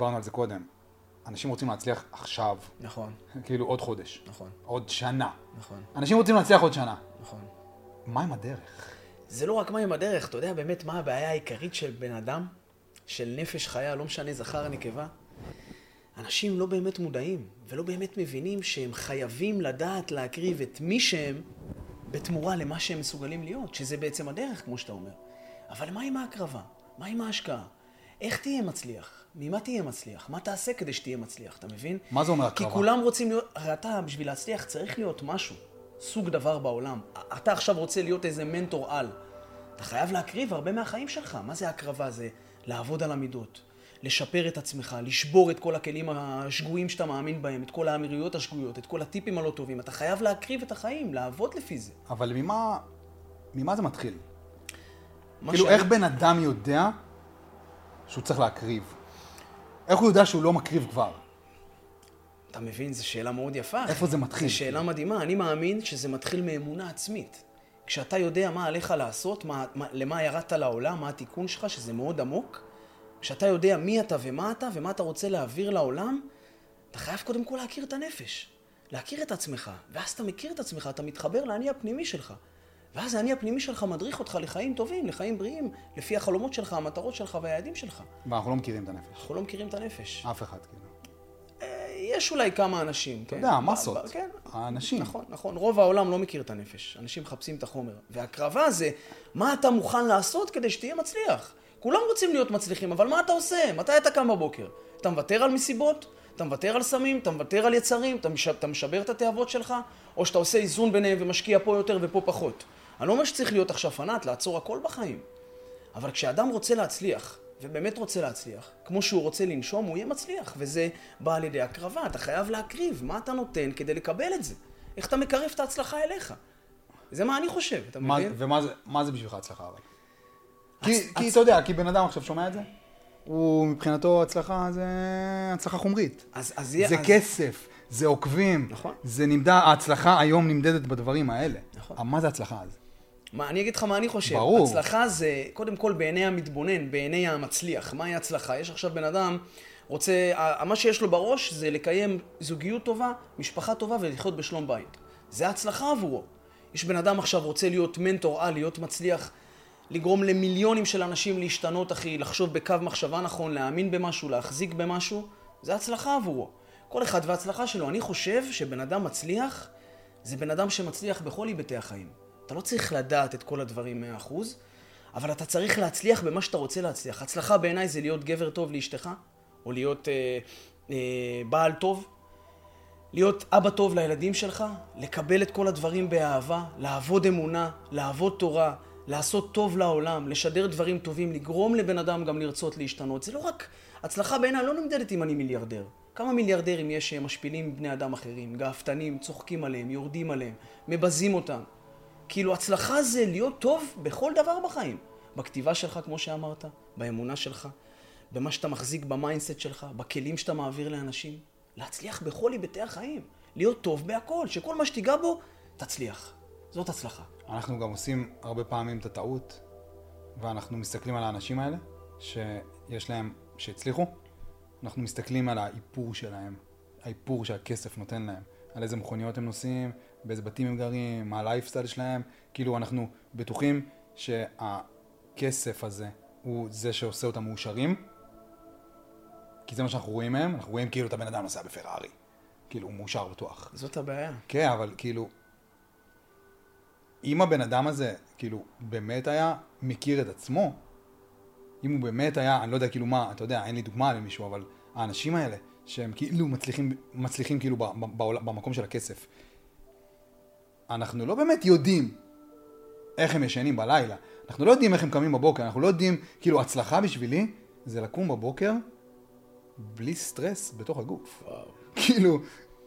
דיברנו על זה קודם. אנשים רוצים להצליח עכשיו, נכון, כאילו עוד חודש, נכון, עוד שנה. נכון, אנשים רוצים להצליח עוד שנה. נכון. מה עם הדרך? זה לא רק מה עם הדרך, אתה יודע באמת מה הבעיה העיקרית של בן אדם, של נפש חיה, לא משנה זכר נקבה? אנשים לא באמת מודעים, ולא באמת מבינים שהם חייבים לדעת להקריב את מי שהם בתמורה למה שהם מסוגלים להיות, שזה בעצם הדרך, כמו שאתה אומר. אבל מה עם ההקרבה? מה עם ההשקעה? איך תהיה מצליח? ממה תהיה מצליח? מה תעשה כדי שתהיה מצליח, אתה מבין? מה זה אומר כי הקרבה? כולם רוצים להיות, הרי אתה, בשביל להצליח, צריך להיות משהו, סוג דבר בעולם. אתה עכשיו רוצה להיות איזה מנטור על. אתה חייב להקריב הרבה מהחיים שלך. מה זה הקרבה? זה לעבוד על המידות, לשפר את עצמך, לשבור את כל הכלים השגויים שאתה מאמין בהם, את כל האמירויות השגויות, את כל הטיפים הלא טובים. אתה חייב להקריב את החיים, לעבוד לפי זה. אבל ממה, ממה זה מתחיל? כאילו, שאני- איך בן אדם יודע שהוא צריך להקריב? איך הוא יודע שהוא לא מקריב כבר? אתה מבין, זו שאלה מאוד יפה. איפה זה מתחיל? זו שאלה מדהימה. אני מאמין שזה מתחיל מאמונה עצמית. כשאתה יודע מה עליך לעשות, מה, מה, למה ירדת לעולם, מה התיקון שלך, שזה מאוד עמוק, כשאתה יודע מי אתה ומה אתה ומה אתה רוצה להעביר לעולם, אתה חייב קודם כל להכיר את הנפש. להכיר את עצמך. ואז אתה מכיר את עצמך, אתה מתחבר לאני הפנימי שלך. ואז האני הפנימי שלך מדריך אותך לחיים טובים, לחיים בריאים, לפי החלומות שלך, המטרות שלך והיעדים שלך. ואנחנו לא מכירים את הנפש. אנחנו לא מכירים את הנפש. אף אחד, כאילו. יש אולי כמה אנשים, אתה כן? יודע, ב- מסות. ב- כן, האנשים. נכון, נכון. רוב העולם לא מכיר את הנפש. אנשים מחפשים את החומר. והקרבה זה, מה אתה מוכן לעשות כדי שתהיה מצליח? כולם רוצים להיות מצליחים, אבל מה אתה עושה? מתי אתה קם בבוקר? אתה מוותר על מסיבות? אתה מוותר על סמים? אתה מוותר על יצרים? אתה, מש... אתה משבר את התאוות שלך? או שאתה עושה איזון ביניהם ומשקיע פה יותר ופה פחות? אני לא אומר שצריך להיות עכשיו פנאט, לעצור הכל בחיים. אבל כשאדם רוצה להצליח, ובאמת רוצה להצליח, כמו שהוא רוצה לנשום, הוא יהיה מצליח, וזה בא על ידי הקרבה. אתה חייב להקריב מה אתה נותן כדי לקבל את זה. איך אתה מקרב את ההצלחה אליך. זה מה אני חושב, אתה מה- מבין? ומה זה, זה בשבילך הצלחה אבל? כי, הצ- כי הצ- אתה יודע, כי בן אדם עכשיו שומע את זה, הוא מבחינתו הצלחה זה הצלחה חומרית. אז, אז, זה אז, כסף, זה עוקבים, נכון. זה נמדד, ההצלחה היום נמדדת בדברים האלה. נכון. אבל מה זה הצלחה אז? מה, אני אגיד לך מה אני חושב. ברור. הצלחה זה, קודם כל, בעיני המתבונן, בעיני המצליח. מהי הצלחה? יש עכשיו בן אדם, רוצה, מה שיש לו בראש זה לקיים זוגיות טובה, משפחה טובה ולחיות בשלום בית. זה הצלחה עבורו. יש בן אדם עכשיו רוצה להיות מנטור על, להיות מצליח, לגרום למיליונים של אנשים להשתנות, אחי, לחשוב בקו מחשבה נכון, להאמין במשהו, להחזיק במשהו, זה הצלחה עבורו. כל אחד וההצלחה שלו. אני חושב שבן אדם מצליח, זה בן אדם שמצליח בכל היבטי החיים. אתה לא צריך לדעת את כל הדברים 100%, אבל אתה צריך להצליח במה שאתה רוצה להצליח. הצלחה בעיניי זה להיות גבר טוב לאשתך, או להיות אה, אה, בעל טוב, להיות אבא טוב לילדים שלך, לקבל את כל הדברים באהבה, לעבוד אמונה, לעבוד תורה, לעשות טוב לעולם, לשדר דברים טובים, לגרום לבן אדם גם לרצות להשתנות. זה לא רק, הצלחה בעיניי לא נמדדת אם אני מיליארדר. כמה מיליארדרים יש שמשפילים בני אדם אחרים, גאוותנים, צוחקים עליהם, יורדים עליהם, מבזים אותם. כאילו, הצלחה זה להיות טוב בכל דבר בחיים. בכתיבה שלך, כמו שאמרת, באמונה שלך, במה שאתה מחזיק ב mindset שלך, בכלים שאתה מעביר לאנשים. להצליח בכל היבטי החיים. להיות טוב בהכל, שכל מה שתיגע בו, תצליח. זאת הצלחה. אנחנו גם עושים הרבה פעמים את הטעות, ואנחנו מסתכלים על האנשים האלה, שיש להם, שהצליחו, אנחנו מסתכלים על האיפור שלהם, האיפור שהכסף נותן להם, על איזה מכוניות הם נוסעים, באיזה בתים הם גרים, מה הלייפסטייל שלהם, כאילו אנחנו בטוחים שהכסף הזה הוא זה שעושה אותם מאושרים, כי זה מה שאנחנו רואים מהם, אנחנו רואים כאילו את הבן אדם נוסע בפרארי, כאילו הוא מאושר בטוח. זאת הבעיה. כן, אבל כאילו, אם הבן אדם הזה, כאילו, באמת היה מכיר את עצמו, אם הוא באמת היה, אני לא יודע כאילו מה, אתה יודע, אין לי דוגמה למישהו, אבל האנשים האלה, שהם כאילו מצליחים, מצליחים כאילו ב- ב- בעול- במקום של הכסף, אנחנו לא באמת יודעים איך הם ישנים בלילה, אנחנו לא יודעים איך הם קמים בבוקר, אנחנו לא יודעים, כאילו, הצלחה בשבילי זה לקום בבוקר בלי סטרס בתוך הגוף. וואו. כאילו,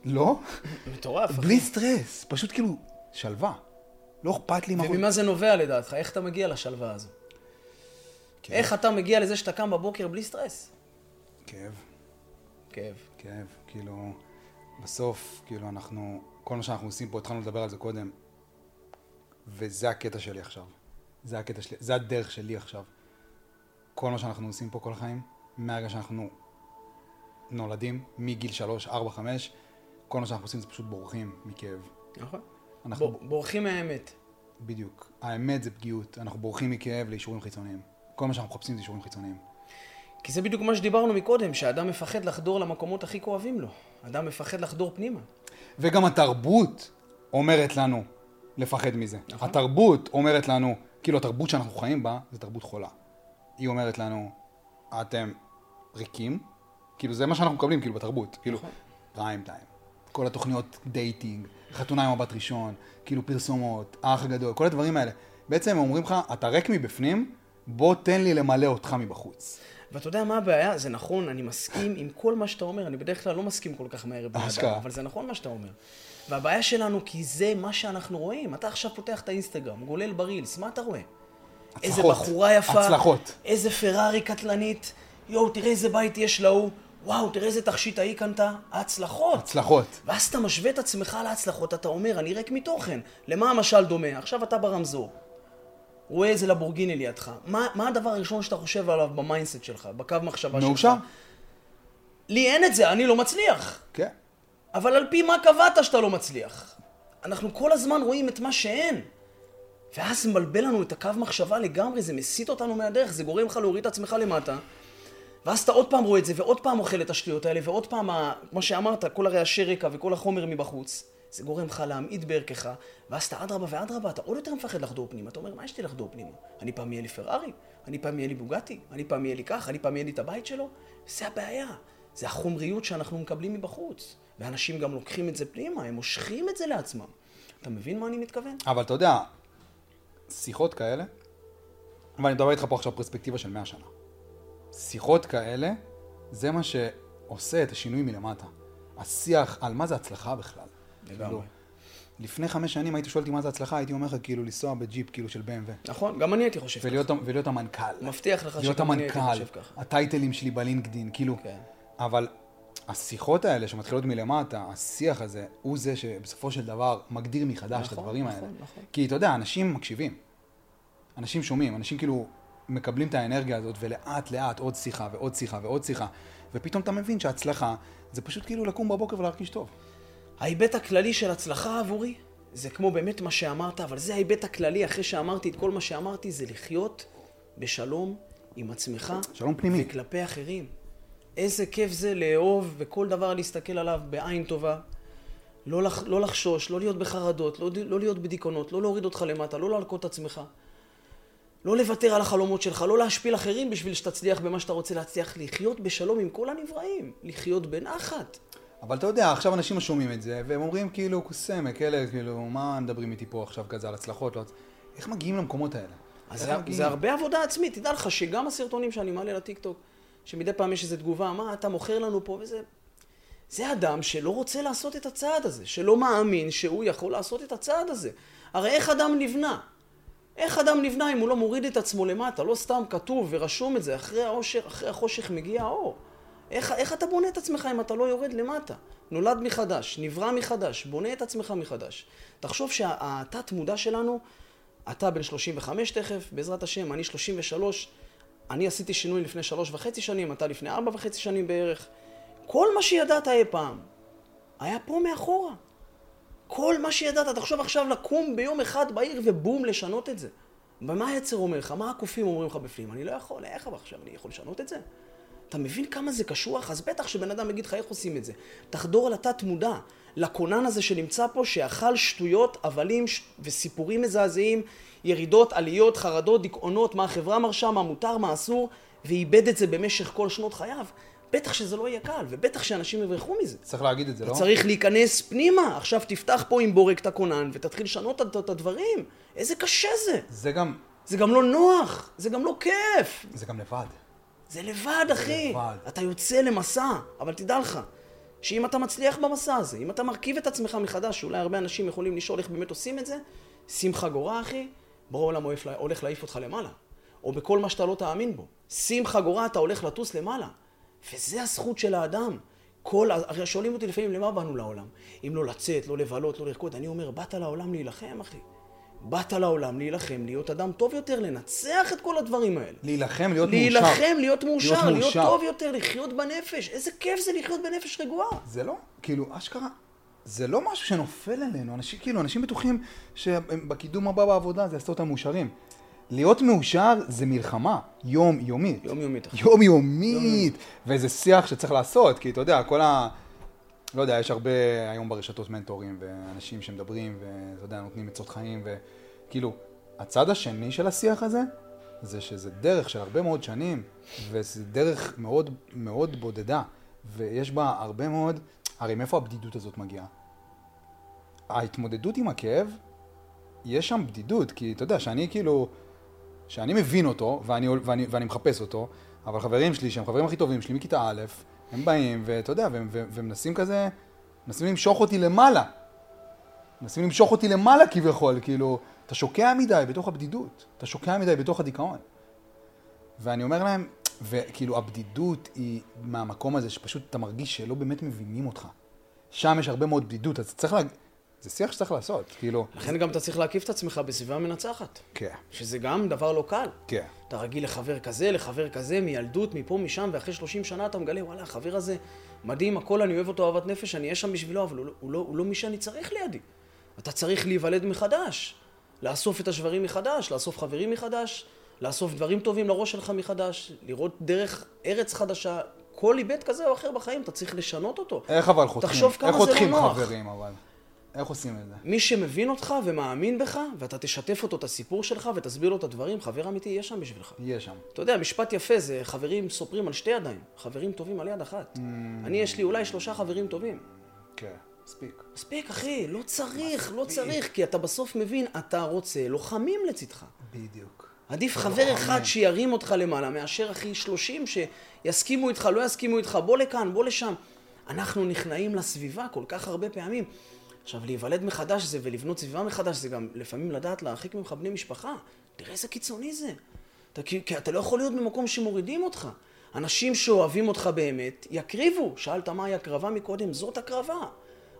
לא? מטורף. בלי סטרס, פשוט כאילו, שלווה. לא אכפת לי מה... וממה זה נובע לדעתך? איך אתה מגיע לשלווה הזו? כאב, איך אתה מגיע לזה שאתה קם בבוקר בלי סטרס? כאב, כאב. כאב, כאילו, בסוף, כאילו, אנחנו, כל מה שאנחנו עושים פה, התחלנו לדבר על זה קודם, וזה הקטע שלי עכשיו. זה הקטע שלי, זה הדרך שלי עכשיו. כל מה שאנחנו עושים פה כל החיים, מהרגע שאנחנו נולדים מגיל 3, 4, 5, כל מה שאנחנו עושים זה פשוט בורחים מכאב. נכון. אנחנו, ב- בורחים מהאמת. בדיוק. האמת זה פגיעות, אנחנו בורחים מכאב לאישורים חיצוניים. כל מה שאנחנו מחפשים זה אישורים חיצוניים. כי זה בדיוק מה שדיברנו מקודם, שאדם מפחד לחדור למקומות הכי כואבים לו. אדם מפחד לחדור פנימה. וגם התרבות אומרת לנו לפחד מזה. נכון. התרבות אומרת לנו, כאילו התרבות שאנחנו חיים בה, זה תרבות חולה. היא אומרת לנו, אתם ריקים, כאילו זה מה שאנחנו מקבלים כאילו בתרבות, כאילו נכון. פריים טיים. כל התוכניות dating, חתונה עם מבט ראשון, כאילו פרסומות, האח הגדול, כל הדברים האלה. בעצם הם אומרים לך, אתה ריק מבפנים, בוא תן לי למלא אותך מבחוץ. ואתה יודע מה הבעיה? זה נכון, אני מסכים עם כל מה שאתה אומר, אני בדרך כלל לא מסכים כל כך מהר בן אדם. אבל זה נכון מה שאתה אומר. והבעיה שלנו, כי זה מה שאנחנו רואים. אתה עכשיו פותח את האינסטגרם, גולל ברילס, מה אתה רואה? איזה הצלחות. בחורה יפה, הצלחות. איזה פרארי קטלנית, יואו, תראה איזה בית יש להוא, וואו, תראה איזה תכשיט ההיא קנתה, ההצלחות. הצלחות. ואז אתה משווה את עצמך להצלחות, אתה אומר, אני ריק מתוכן. למה המשל דומה? עכשיו אתה ברמזור. רואה איזה לבורגיני לידך. מה, מה הדבר הראשון שאתה חושב עליו ב mindset שלך, בקו מחשבה שלך? מאושר? לי אין את זה, אני לא מצליח. כן. אבל על פי מה קבעת שאתה לא מצליח? אנחנו כל הזמן רואים את מה שאין. ואז זה מבלבל לנו את הקו מחשבה לגמרי, זה מסיט אותנו מהדרך, זה גורם לך להוריד את עצמך למטה. ואז אתה עוד פעם רואה את זה, ועוד פעם אוכל את השטויות האלה, ועוד פעם, ה- כמו שאמרת, כל הרעשי רקע וכל החומר מבחוץ, זה גורם לך להמעיט בערכך, ואז אתה אדרבה ואדרבה, אתה עוד יותר מפחד לחדור פנימה. אתה אומר, מה יש לי לחדור פנימה? אני פעם יהיה לי פרארי? אני פעם יהיה לי בוגטי? אני פעם יהיה לי כך? אני פעם יהיה לי את הבית שלו? זה הבעיה. זה החומריות שאנחנו מקבלים מבחוץ. ואנשים גם לוקחים את זה פנימה, הם מושכים את זה לעצמם. אתה מבין מה אני מתכוון? אבל אתה יודע, שיחות כאלה, ואני מדבר איתך פה עכשיו פרספקטיבה של 100 שנה. שיחות כאלה, זה מה שעושה את השינוי מלמטה. השיח על מה זה הצלחה בכלל. לגמרי. כאילו, לפני חמש שנים הייתי שואל אותי מה זה הצלחה, הייתי אומר לך כאילו לנסוע בג'יפ כאילו של BMW. נכון? גם אני הייתי חושב ככה. ולהיות, ולהיות המנכ"ל. מבטיח לך להיות שגם אני הייתי המנכ"ל, חושב ככה. הטייטלים שלי בלינקדין, כאילו. כן. אבל השיחות האלה שמתחילות מלמטה, השיח הזה, הוא זה שבסופו של דבר מגדיר מחדש את נכון, הדברים נכון, האלה. נכון. כי אתה יודע, אנשים מקשיבים. אנשים שומעים, אנשים כאילו מקבלים את האנרגיה הזאת, ולאט לאט עוד שיחה ועוד שיחה ועוד שיחה, ופתאום אתה מבין שהצלחה זה פשוט כאילו לקום בבוקר ולהרגיש טוב. ההיבט הכללי של הצלחה עבורי, זה כמו באמת מה שאמרת, אבל זה ההיבט הכללי, אחרי שאמרתי את כל מה שאמרתי, זה לחיות בשלום עם עצמך. שלום פנימי. וכלפי אחרים. איזה כיף זה לאהוב וכל דבר להסתכל עליו בעין טובה. לא, לח, לא לחשוש, לא להיות בחרדות, לא, לא להיות בדיכאונות, לא להוריד אותך למטה, לא להלקות את עצמך. לא לוותר על החלומות שלך, לא להשפיל אחרים בשביל שתצליח במה שאתה רוצה להצליח, לחיות בשלום עם כל הנבראים, לחיות בנחת. אבל אתה יודע, עכשיו אנשים שומעים את זה, והם אומרים כאילו, קוסמק, אלה, כאילו, מה מדברים איתי פה עכשיו כזה על הצלחות? לא... איך מגיעים למקומות האלה? אז זה, מגיעים? זה הרבה עבודה עצמית, תדע לך שגם הסרטונים שאני מעלה לטיקטוק, שמדי פעם יש איזו תגובה, מה אתה מוכר לנו פה וזה... זה אדם שלא רוצה לעשות את הצעד הזה, שלא מאמין שהוא יכול לעשות את הצעד הזה. הרי איך אדם נבנה? איך אדם נבנה אם הוא לא מוריד את עצמו למטה? לא סתם כתוב ורשום את זה, אחרי העושר, אחרי החושך מגיע האור. איך, איך אתה בונה את עצמך אם אתה לא יורד למטה? נולד מחדש, נברא מחדש, בונה את עצמך מחדש. תחשוב שהתת מודע שלנו, אתה בן 35 תכף, בעזרת השם, אני 33, אני עשיתי שינוי לפני שלוש וחצי שנים, אתה לפני ארבע וחצי שנים בערך. כל מה שידעת אי פעם, היה פה מאחורה. כל מה שידעת, תחשוב עכשיו לקום ביום אחד בעיר ובום, לשנות את זה. ומה היצר אומר לך? מה הקופים אומרים לך בפנים? אני לא יכול, איך אבל עכשיו אני יכול לשנות את זה? אתה מבין כמה זה קשוח? אז בטח שבן אדם יגיד לך איך עושים את זה. תחדור על התת מודע, לכונן הזה שנמצא פה, שאכל שטויות, הבלים ש... וסיפורים מזעזעים, ירידות, עליות, חרדות, דיכאונות, מה החברה מרשה, מה מותר, מה אסור, ואיבד את זה במשך כל שנות חייו. בטח שזה לא יהיה קל, ובטח שאנשים יברחו מזה. צריך להגיד את זה, לא? צריך להיכנס פנימה. עכשיו תפתח פה עם בורג את הכונן ותתחיל לשנות את- את הדברים. איזה קשה זה. זה גם, זה גם לא נוח, זה גם לא כיף. זה גם לבד. זה לבד, אחי. לבד. אתה יוצא למסע, אבל תדע לך, שאם אתה מצליח במסע הזה, אם אתה מרכיב את עצמך מחדש, שאולי הרבה אנשים יכולים לשאול איך באמת עושים את זה, שים חגורה, אחי, בורא עולם הולך לה- הולך להעיף אותך למעלה. או בכל מה שאתה לא תאמין בו. שים חגורה, אתה הולך לטוס למעלה. וזה הזכות של האדם. כל, הרי שואלים אותי לפעמים, למה באנו לעולם? אם לא לצאת, לא לבלות, לא לרקוד. אני אומר, באת לעולם להילחם, אחי. באת לעולם להילחם, להיות אדם טוב יותר, לנצח את כל הדברים האלה. להילחם, להיות מאושר. להילחם, להיות מאושר, להיות להיות מאושר. טוב יותר, לחיות בנפש. איזה כיף זה לחיות בנפש רגועה. זה לא, כאילו, אשכרה, זה לא משהו שנופל עלינו. אנשים, כאילו, אנשים בטוחים שבקידום הבא בעבודה זה יעשה אותם מאושרים. להיות מאושר זה מלחמה. יומיומית, אחי. יומיומית. וזה שיח שצריך לעשות, כי אתה יודע, כל ה... לא יודע, יש הרבה היום ברשתות מנטורים, ואנשים שמדברים, ואתה יודע, נותנים עצות חיים, וכאילו, הצד השני של השיח הזה, זה שזה דרך של הרבה מאוד שנים, וזה דרך מאוד מאוד בודדה, ויש בה הרבה מאוד, הרי מאיפה הבדידות הזאת מגיעה? ההתמודדות עם הכאב, יש שם בדידות, כי אתה יודע, שאני כאילו, שאני מבין אותו, ואני, ואני, ואני מחפש אותו, אבל חברים שלי, שהם חברים הכי טובים שלי מכיתה א', הם באים, ואתה יודע, ומנסים כזה, מנסים למשוך אותי למעלה. מנסים למשוך אותי למעלה כביכול, כאילו, אתה שוקע מדי בתוך הבדידות, אתה שוקע מדי בתוך הדיכאון. ואני אומר להם, וכאילו הבדידות היא מהמקום הזה שפשוט אתה מרגיש שלא באמת מבינים אותך. שם יש הרבה מאוד בדידות, אז צריך לה... זה שיח שצריך לעשות, כאילו... לכן גם אתה צריך להקיף את עצמך בסביבה מנצחת. כן, שזה גם דבר לא קל. כן. אתה רגיל לחבר כזה, לחבר כזה, מילדות, מפה, משם, ואחרי 30 שנה אתה מגלה, וואלה, החבר הזה מדהים, הכל, אני אוהב אותו אהבת נפש, אני אהיה שם בשבילו, אבל הוא לא, הוא, לא, הוא לא מי שאני צריך לידי. אתה צריך להיוולד מחדש, לאסוף את השברים מחדש, לאסוף חברים מחדש, לאסוף דברים טובים לראש שלך מחדש, לראות דרך ארץ חדשה. כל היבט כזה או אחר בחיים, אתה צריך לשנות אותו. איך אבל חותכים? תחשוב כמה איך זה לא חותכים נוח. חברים אבל? איך עושים את זה? מי שמבין אותך ומאמין בך, ואתה תשתף אותו את הסיפור שלך ותסביר לו את הדברים, חבר אמיתי יהיה שם בשבילך. יהיה שם. אתה יודע, משפט יפה זה חברים סופרים על שתי ידיים, חברים טובים על יד אחת. אני, יש לי אולי שלושה חברים טובים. כן, מספיק. מספיק, אחי, לא צריך, לא צריך, כי אתה בסוף מבין, אתה רוצה לוחמים לצדך. בדיוק. עדיף חבר אחד שירים אותך למעלה, מאשר אחי שלושים שיסכימו איתך, לא יסכימו איתך, בוא לכאן, בוא לשם. אנחנו נכנעים לסביבה כל כך הרבה פעמים. עכשיו, להיוולד מחדש זה ולבנות סביבה מחדש זה גם לפעמים לדעת להרחיק ממך בני משפחה. תראה איזה קיצוני זה. אתה, כי, כי אתה לא יכול להיות במקום שמורידים אותך. אנשים שאוהבים אותך באמת, יקריבו. שאלת מהי הקרבה מקודם, זאת הקרבה.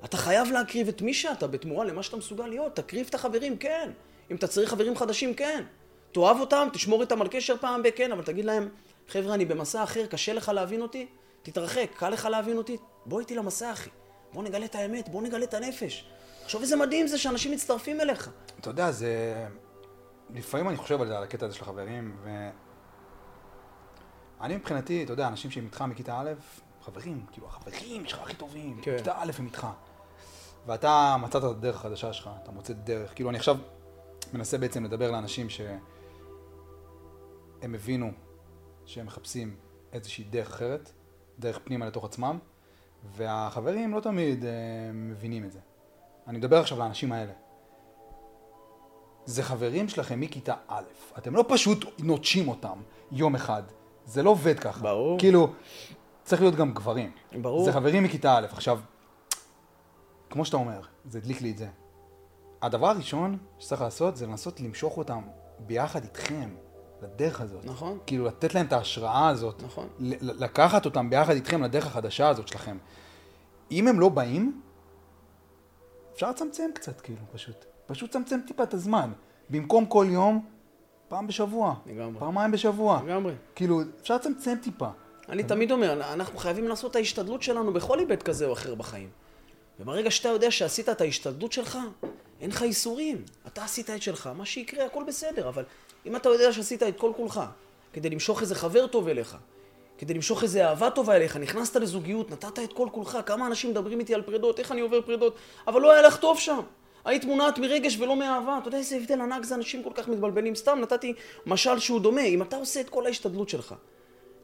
אתה חייב להקריב את מי שאתה בתמורה למה שאתה מסוגל להיות. תקריב את החברים, כן. אם אתה צריך חברים חדשים, כן. תאהב אותם, תשמור איתם על קשר פעם ב- כן, אבל תגיד להם, חבר'ה, אני במסע אחר, קשה לך להבין אותי? תתרחק, קל לך להבין אותי? בוא איתי למסע, אחי. בוא נגלה את האמת, בוא נגלה את הנפש. תחשוב איזה מדהים זה שאנשים מצטרפים אליך. אתה יודע, זה... לפעמים אני חושב על זה, על הקטע הזה של החברים, ו... אני מבחינתי, אתה יודע, אנשים שהם איתך מכיתה א', חברים, כאילו, החברים שלך הכי טובים, כן. מכיתה א' הם איתך. ואתה מצאת את הדרך החדשה שלך, אתה מוצא דרך. כאילו, אני עכשיו מנסה בעצם לדבר לאנשים שהם הבינו שהם מחפשים איזושהי דרך אחרת, דרך פנימה לתוך עצמם, והחברים לא תמיד אה, מבינים את זה. אני מדבר עכשיו לאנשים האלה. זה חברים שלכם מכיתה א', אתם לא פשוט נוטשים אותם יום אחד, זה לא עובד ככה. ברור. כאילו, צריך להיות גם גברים. ברור. זה חברים מכיתה א'. עכשיו, כמו שאתה אומר, זה הדליק לי את זה. הדבר הראשון שצריך לעשות זה לנסות למשוך אותם ביחד איתכם לדרך הזאת. נכון. כאילו, לתת להם את ההשראה הזאת. נכון. לקחת אותם ביחד איתכם לדרך החדשה הזאת שלכם. אם הם לא באים, אפשר לצמצם קצת, כאילו, פשוט. פשוט לצמצם טיפה את הזמן. במקום כל יום, פעם בשבוע. לגמרי. פעמיים בשבוע. לגמרי. כאילו, אפשר לצמצם טיפה. אני תמיד אומר, אנחנו חייבים לעשות את ההשתדלות שלנו בכל היבט כזה או אחר בחיים. וברגע שאתה יודע שעשית את ההשתדלות שלך, אין לך ייסורים. אתה עשית את שלך, מה שיקרה, הכל בסדר. אבל אם אתה יודע שעשית את כל כולך, כדי למשוך איזה חבר טוב אליך, כדי למשוך איזה אהבה טובה אליך, נכנסת לזוגיות, נתת את כל כולך, כמה אנשים מדברים איתי על פרידות, איך אני עובר פרידות, אבל לא היה לך טוב שם. היית מונעת מרגש ולא מאהבה. אתה יודע איזה הבדל ענק זה אנשים כל כך מתבלבלים. סתם נתתי משל שהוא דומה. אם אתה עושה את כל ההשתדלות שלך,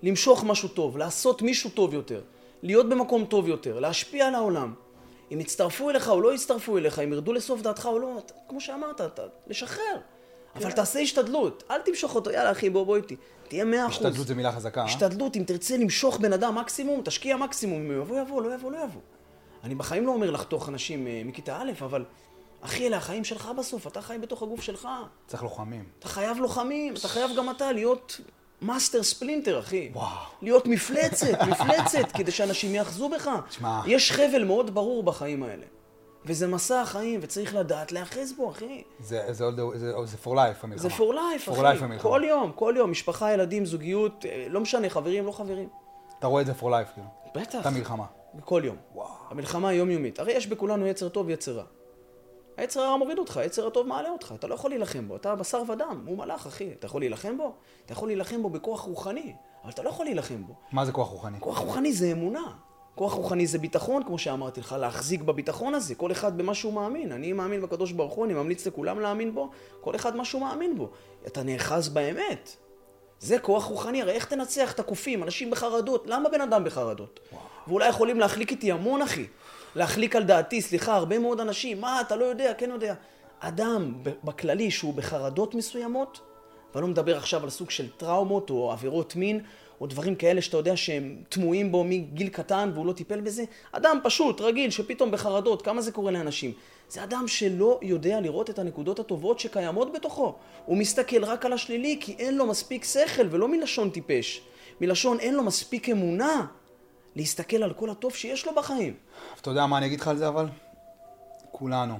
למשוך משהו טוב, לעשות מישהו טוב יותר, להיות במקום טוב יותר, להשפיע על העולם. אם יצטרפו אליך או לא יצטרפו אליך, אם ירדו לסוף דעתך או לא, אתה, כמו שאמרת, אתה, לשחרר. אבל תעשה השתדלות, אל תמשוך אותו, יאללה אחי, בוא בוא איתי. תהיה מאה אחוז. השתדלות זה מילה חזקה, אה? השתדלות, אם תרצה למשוך בן אדם מקסימום, תשקיע מקסימום, אם יבוא, יבוא, לא יבוא, לא יבוא. אני בחיים לא אומר לחתוך אנשים אה, מכיתה א', אבל אחי, אלה החיים שלך בסוף, אתה חי בתוך הגוף שלך. צריך לוחמים. אתה חייב לוחמים, אתה חייב גם אתה להיות מאסטר ספלינטר, אחי. וואו. להיות מפלצת, מפלצת, כדי שאנשים יאחזו בך. תשמע. יש חבל מאוד ברור בחיים האלה. וזה מסע החיים, וצריך לדעת להיאחז בו, אחי. זה, זה, זה, זה, זה for life המלחמה. זה for life, For אחי. life המלחמה. כל יום, כל יום, משפחה, ילדים, זוגיות, אה, לא משנה, חברים, לא חברים. אתה רואה את זה for life, כאילו. בטח. את המלחמה. כל יום. וואו. המלחמה היומיומית. הרי יש בכולנו יצר טוב, יצר רע. היצר הרע מוריד אותך, היצר הטוב מעלה אותך, אתה לא יכול להילחם בו, אתה בשר ודם, הוא מלאך, אחי. אתה יכול להילחם בו? אתה יכול להילחם בו בכוח רוחני, אבל אתה לא יכול להילחם בו. מה זה כוח רוחני? כוח רוחני זה אמונה. כוח רוחני זה ביטחון, כמו שאמרתי לך, להחזיק בביטחון הזה, כל אחד במה שהוא מאמין. אני מאמין בקדוש ברוך הוא, אני ממליץ לכולם להאמין בו, כל אחד מה שהוא מאמין בו. אתה נאחז באמת. זה כוח רוחני, הרי איך תנצח את הקופים? אנשים בחרדות, למה בן אדם בחרדות? ואולי יכולים להחליק איתי המון, אחי. להחליק על דעתי, סליחה, הרבה מאוד אנשים, מה, אתה לא יודע, כן יודע. אדם בכללי שהוא בחרדות מסוימות, ואני לא מדבר עכשיו על סוג של טראומות או עבירות מין, או דברים כאלה שאתה יודע שהם טמועים בו מגיל קטן והוא לא טיפל בזה. אדם פשוט, רגיל, שפתאום בחרדות, כמה זה קורה לאנשים? זה אדם שלא יודע לראות את הנקודות הטובות שקיימות בתוכו. הוא מסתכל רק על השלילי כי אין לו מספיק שכל, ולא מלשון טיפש. מלשון אין לו מספיק אמונה להסתכל על כל הטוב שיש לו בחיים. אתה יודע מה אני אגיד לך על זה אבל? כולנו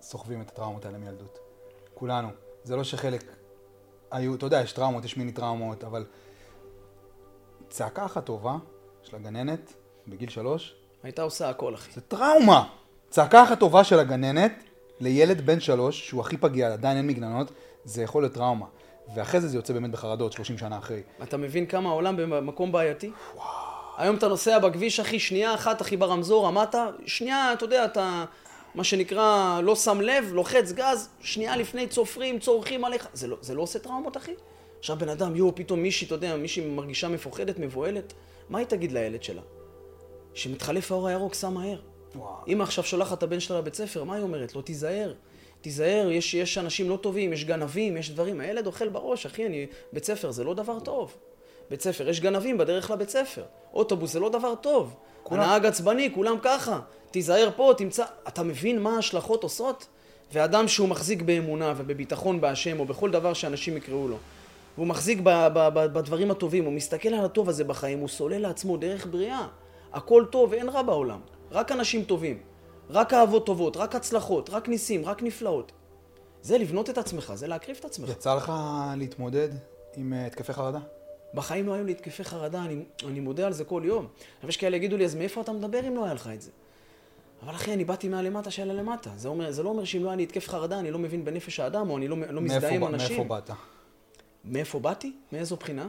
סוחבים את הטראומות האלה מילדות. כולנו. זה לא שחלק היו, אתה יודע, יש טראומות, יש מיני טראומות, אבל צעקה אחת טובה של הגננת בגיל שלוש, הייתה עושה הכל, אחי. זה טראומה. צעקה אחת טובה של הגננת לילד בן שלוש, שהוא הכי פגיע, עדיין אין מגננות, זה יכול להיות טראומה. ואחרי זה זה יוצא באמת בחרדות, 30 שנה אחרי. אתה מבין כמה העולם במקום בעייתי? היום אתה נוסע בכביש, אחי, שנייה אחת, אחי, ברמזור, עמדת, שנייה, אתה יודע, אתה, מה שנקרא, לא שם לב, לוחץ גז, שנייה לפני צופרים, צורכים עליך. זה לא, זה לא עושה טראומות, אחי? עכשיו בן אדם, יואו, פתאום מישהי, אתה יודע, מישהי מרגישה מפוחדת, מבוהלת, מה היא תגיד לילד שלה? שמתחלף האור הירוק, סע מהר. אמא עכשיו שולחת את הבן שלה לבית ספר, מה היא אומרת לו? תיזהר. תיזהר, יש, יש אנשים לא טובים, יש גנבים, יש דברים. הילד אוכל בראש, אחי, אני... בית ספר זה לא דבר טוב. בית ספר, יש גנבים בדרך לבית ספר. אוטובוס זה לא דבר טוב. כולם- הנהג עצבני, כולם ככה. תיזהר פה, תמצא... אתה מבין מה ההשלכות עושות? ואדם שהוא מחזיק באמונה ובביטחון בהשם, או בכל דבר שאנשים יקראו לו, והוא מחזיק ב- ב- ב- בדברים הטובים, הוא מסתכל על הטוב הזה בחיים, הוא סולל לעצמו דרך בריאה. הכל טוב ואין רע בעולם. רק אנשים טובים. רק אהבות טובות, רק הצלחות, רק ניסים, רק נפלאות. זה לבנות את עצמך, זה להקריב את עצמך. יצא לך להתמודד עם אה, התקפי חרדה? בחיים לא היו לי התקפי חרדה, אני, אני מודה על זה כל יום. אבל יש כאלה יגידו לי, אז מאיפה אתה מדבר אם לא היה לך את זה? אבל אחי, אני באתי מהלמטה של הלמטה. זה, אומר, זה לא אומר שאם לא היה לי התקף חרדה, אני לא מבין בנפש האדם, או אני לא, לא מזדהה עם אנשים. מאיפה באת? מאיפה באתי? מאיזו בחינה?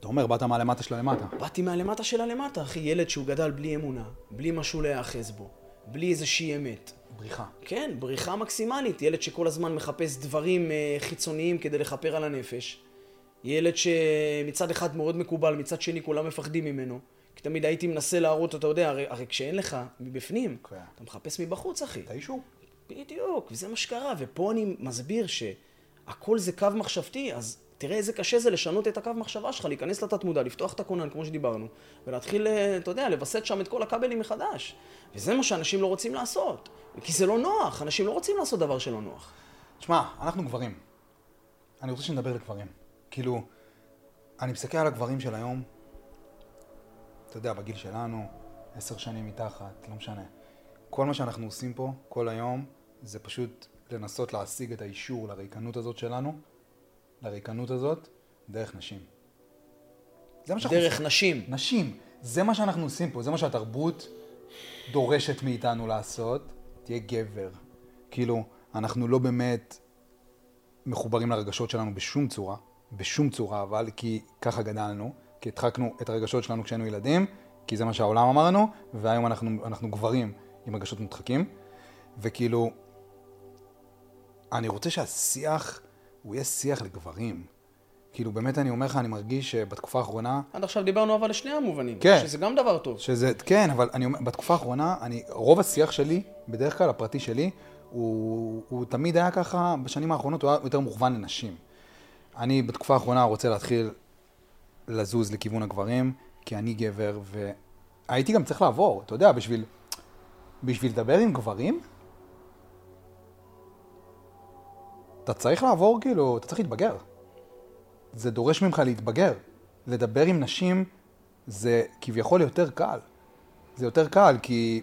אתה אומר, באת מהלמטה של הלמטה. באתי מהלמטה של הלמטה, אחי. ילד שהוא גדל בלי אמונה, בלי משהו להיאחז בו, בלי איזושהי אמת. בריחה. כן, בריחה מקסימלית. ילד שכל הזמן מחפש דברים אה, חיצוניים כדי לכפר על הנפש. ילד שמצד אחד מאוד מקובל, מצד שני כולם מפחדים ממנו. כי תמיד הייתי מנסה להראות, אתה יודע, הרי, הרי כשאין לך מבפנים, כן. אתה מחפש מבחוץ, אחי. את האישור. בדיוק, וזה מה שקרה. ופה אני מסביר שהכל זה קו מחשבתי, אז תראה איזה קשה זה לשנות את הקו מחשבה שלך, להיכנס לתת מודע, לפתוח את הכונן, כמו שדיברנו, ולהתחיל, אה, אתה יודע, לווסת שם את כל הכבלים מחדש. וזה מה שאנשים לא רוצים לעשות. כי זה לא נוח, אנשים לא רוצים לעשות דבר שלא נוח. תשמע, אנחנו גברים. אני רוצה שנדבר לגברים. כאילו, אני מסתכל על הגברים של היום, אתה יודע, בגיל שלנו, עשר שנים מתחת, לא משנה. כל מה שאנחנו עושים פה, כל היום, זה פשוט לנסות להשיג את האישור לריקנות הזאת שלנו, לריקנות הזאת, דרך נשים. זה מה שאנחנו דרך עושים. נשים. נשים. זה מה שאנחנו עושים פה, זה מה שהתרבות דורשת מאיתנו לעשות. תהיה גבר. כאילו, אנחנו לא באמת מחוברים לרגשות שלנו בשום צורה, בשום צורה, אבל כי ככה גדלנו, כי הדחקנו את הרגשות שלנו כשהיינו ילדים, כי זה מה שהעולם אמרנו, והיום אנחנו, אנחנו גברים עם רגשות מודחקים, וכאילו, אני רוצה שהשיח, הוא יהיה שיח לגברים. כאילו, באמת אני אומר לך, אני מרגיש שבתקופה האחרונה, עד עכשיו דיברנו אבל לשני המובנים. כן. שזה גם דבר טוב. שזה, כן, אבל אני אומר, בתקופה האחרונה, אני, רוב השיח שלי, בדרך כלל הפרטי שלי, הוא, הוא תמיד היה ככה, בשנים האחרונות הוא היה יותר מוכוון לנשים. אני בתקופה האחרונה רוצה להתחיל לזוז לכיוון הגברים, כי אני גבר, והייתי גם צריך לעבור, אתה יודע, בשביל, בשביל לדבר עם גברים, אתה צריך לעבור, כאילו, אתה צריך להתבגר. זה דורש ממך להתבגר. לדבר עם נשים זה כביכול יותר קל. זה יותר קל, כי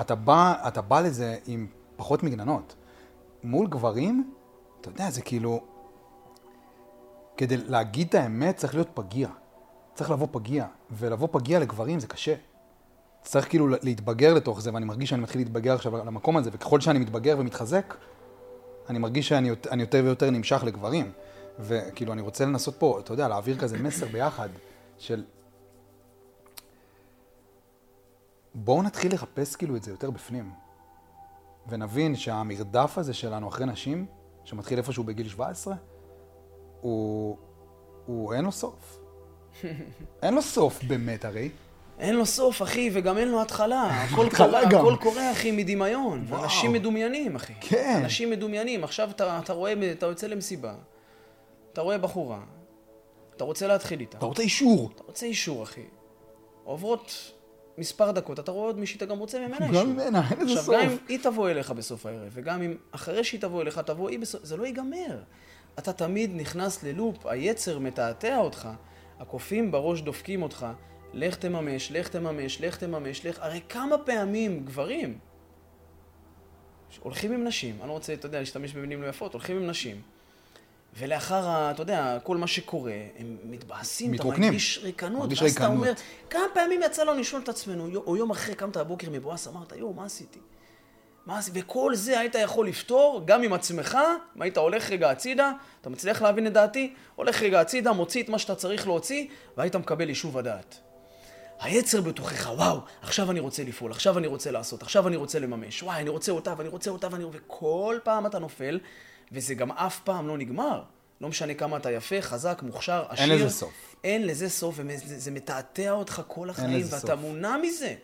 אתה בא, אתה בא לזה עם פחות מגננות. מול גברים, אתה יודע, זה כאילו... כדי להגיד את האמת צריך להיות פגיע. צריך לבוא פגיע, ולבוא פגיע לגברים זה קשה. צריך כאילו להתבגר לתוך זה, ואני מרגיש שאני מתחיל להתבגר עכשיו למקום הזה, וככל שאני מתבגר ומתחזק, אני מרגיש שאני יותר ויותר נמשך לגברים. וכאילו, אני רוצה לנסות פה, אתה יודע, להעביר כזה מסר ביחד, של... בואו נתחיל לחפש כאילו את זה יותר בפנים, ונבין שהמרדף הזה שלנו אחרי נשים, שמתחיל איפשהו בגיל 17, הוא, הוא אין לו סוף. אין לו סוף באמת הרי. אין לו סוף, אחי, וגם אין לו התחלה. הכל קורה, הכל קורה, אחי, מדמיון. וואו. אנשים מדומיינים, אחי. כן. אנשים מדומיינים. עכשיו אתה, אתה רואה, אתה יוצא למסיבה, אתה רואה בחורה, אתה רוצה להתחיל איתה. אתה רוצה אישור. אתה רוצה אישור, אחי. עוברות מספר דקות, אתה רואה עוד מישהי, אתה גם רוצה ממנה אישור. גם ממנה, אין לזה סוף. עכשיו, גם אם היא תבוא אליך בסוף הערב, וגם אם אחרי שהיא תבוא אליך, תבוא היא בסוף... זה לא ייגמר. אתה תמיד נכנס ללופ, היצר מתעתע אותך, הקופים בראש דופקים אותך, לך תממש, לך תממש, לך תממש, לך... הרי כמה פעמים גברים הולכים עם נשים, אני לא רוצה, אתה יודע, להשתמש במילים לא יפות, הולכים עם נשים, ולאחר, אתה יודע, כל מה שקורה, הם מתבאסים, אתה מרגיש ריקנות, מרגיש ואז ריקנות. אתה אומר, כמה פעמים יצא לנו לשאול את עצמנו, או יום אחרי קמת הבוקר מבואס, אמרת, יואו, מה עשיתי? מה עשיתי? וכל זה היית יכול לפתור גם עם עצמך, אם היית הולך רגע הצידה, אתה מצליח להבין את דעתי? הולך רגע הצידה, מוציא את מה שאתה צריך להוציא, והיית מקבל יישוב הדעת. היצר בתוכך, וואו, עכשיו אני רוצה לפעול, עכשיו אני רוצה לעשות, עכשיו אני רוצה לממש, וואי, אני רוצה אותה ואני רוצה אותה ואני... וכל פעם אתה נופל, וזה גם אף פעם לא נגמר. לא משנה כמה אתה יפה, חזק, מוכשר, עשיר. אין לזה סוף. אין לזה סוף, וזה מתעתע אותך כל החיים, ואתה סוף. מונע מזה.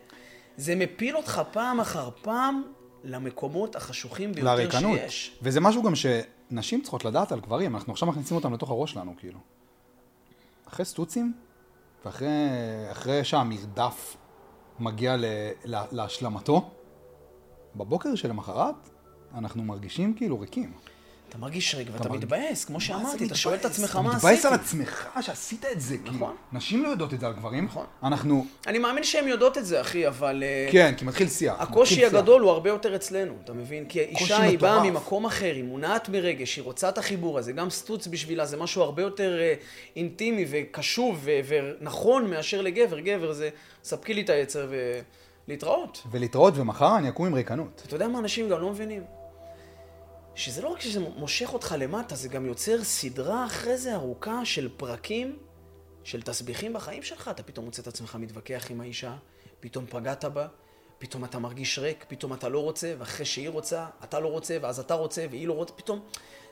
זה מפיל אותך פעם אחר פעם למקומות החשוכים ביותר לריקנות. שיש. וזה משהו גם שנשים צריכות לדעת על גברים, אנחנו עכשיו מכניסים אותם לתוך הראש שלנו, כאילו. אחרי סטוצים, ואחרי שהמרדף מגיע ל, לה, להשלמתו, בבוקר שלמחרת אנחנו מרגישים כאילו ריקים. אתה מרגיש ריק ואתה מתבאס, כמו שאמרתי, אתה שואל את עצמך מה עשיתי. אתה מתבאס על עצמך שעשית את זה, כאילו. נכון. נשים לא יודעות את זה על גברים. נכון. אנחנו... אני מאמין שהן יודעות את זה, אחי, אבל... אה, כן, כי מתחיל שיח. הקושי הגדול הוא הרבה יותר אצלנו, אתה מבין? כי אישה היא באה ממקום אחר, היא מונעת מרגש, היא רוצה את החיבור הזה, גם סטוץ בשבילה זה משהו הרבה יותר אה, אינטימי וקשוב ונכון מאשר לגבר. גבר זה, ספקי לי את היצר ולהתראות. ולהתראות, ומחר אני אקום עם ריקנות. אתה יודע מה אנשים גם לא מבינים? שזה לא רק שזה מושך אותך למטה, זה גם יוצר סדרה אחרי זה ארוכה של פרקים, של תסביכים בחיים שלך. אתה פתאום מוצא את עצמך מתווכח עם האישה, פתאום פגעת בה, פתאום אתה מרגיש ריק, פתאום אתה לא רוצה, ואחרי שהיא רוצה, אתה לא רוצה, ואז אתה רוצה, והיא לא רוצה, פתאום...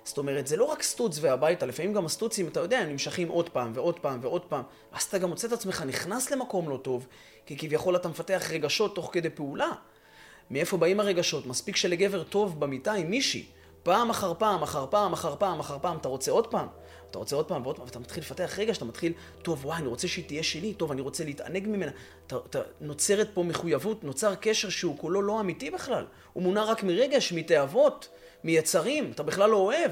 זאת אומרת, זה לא רק סטוץ והביתה, לפעמים גם הסטוצים, אתה יודע, הם נמשכים עוד פעם ועוד פעם ועוד פעם, ואז אתה גם מוצא את עצמך נכנס למקום לא טוב, כי כביכול אתה מפתח רגשות תוך כדי פעולה. מאיפה באים הרגשות? מספיק שלגבר טוב במיטה עם מישהי, פעם אחר פעם, אחר פעם, אחר פעם, אחר פעם, אתה רוצה עוד פעם? אתה רוצה עוד פעם ועוד פעם, ואתה מתחיל לפתח רגע שאתה מתחיל, טוב, וואי, אני רוצה שהיא תהיה שלי, טוב, אני רוצה להתענג ממנה. אתה, אתה נוצרת פה מחויבות, נוצר קשר שהוא כולו לא אמיתי בכלל. הוא מונע רק מרגש, מתאוות, מיצרים, אתה בכלל לא אוהב.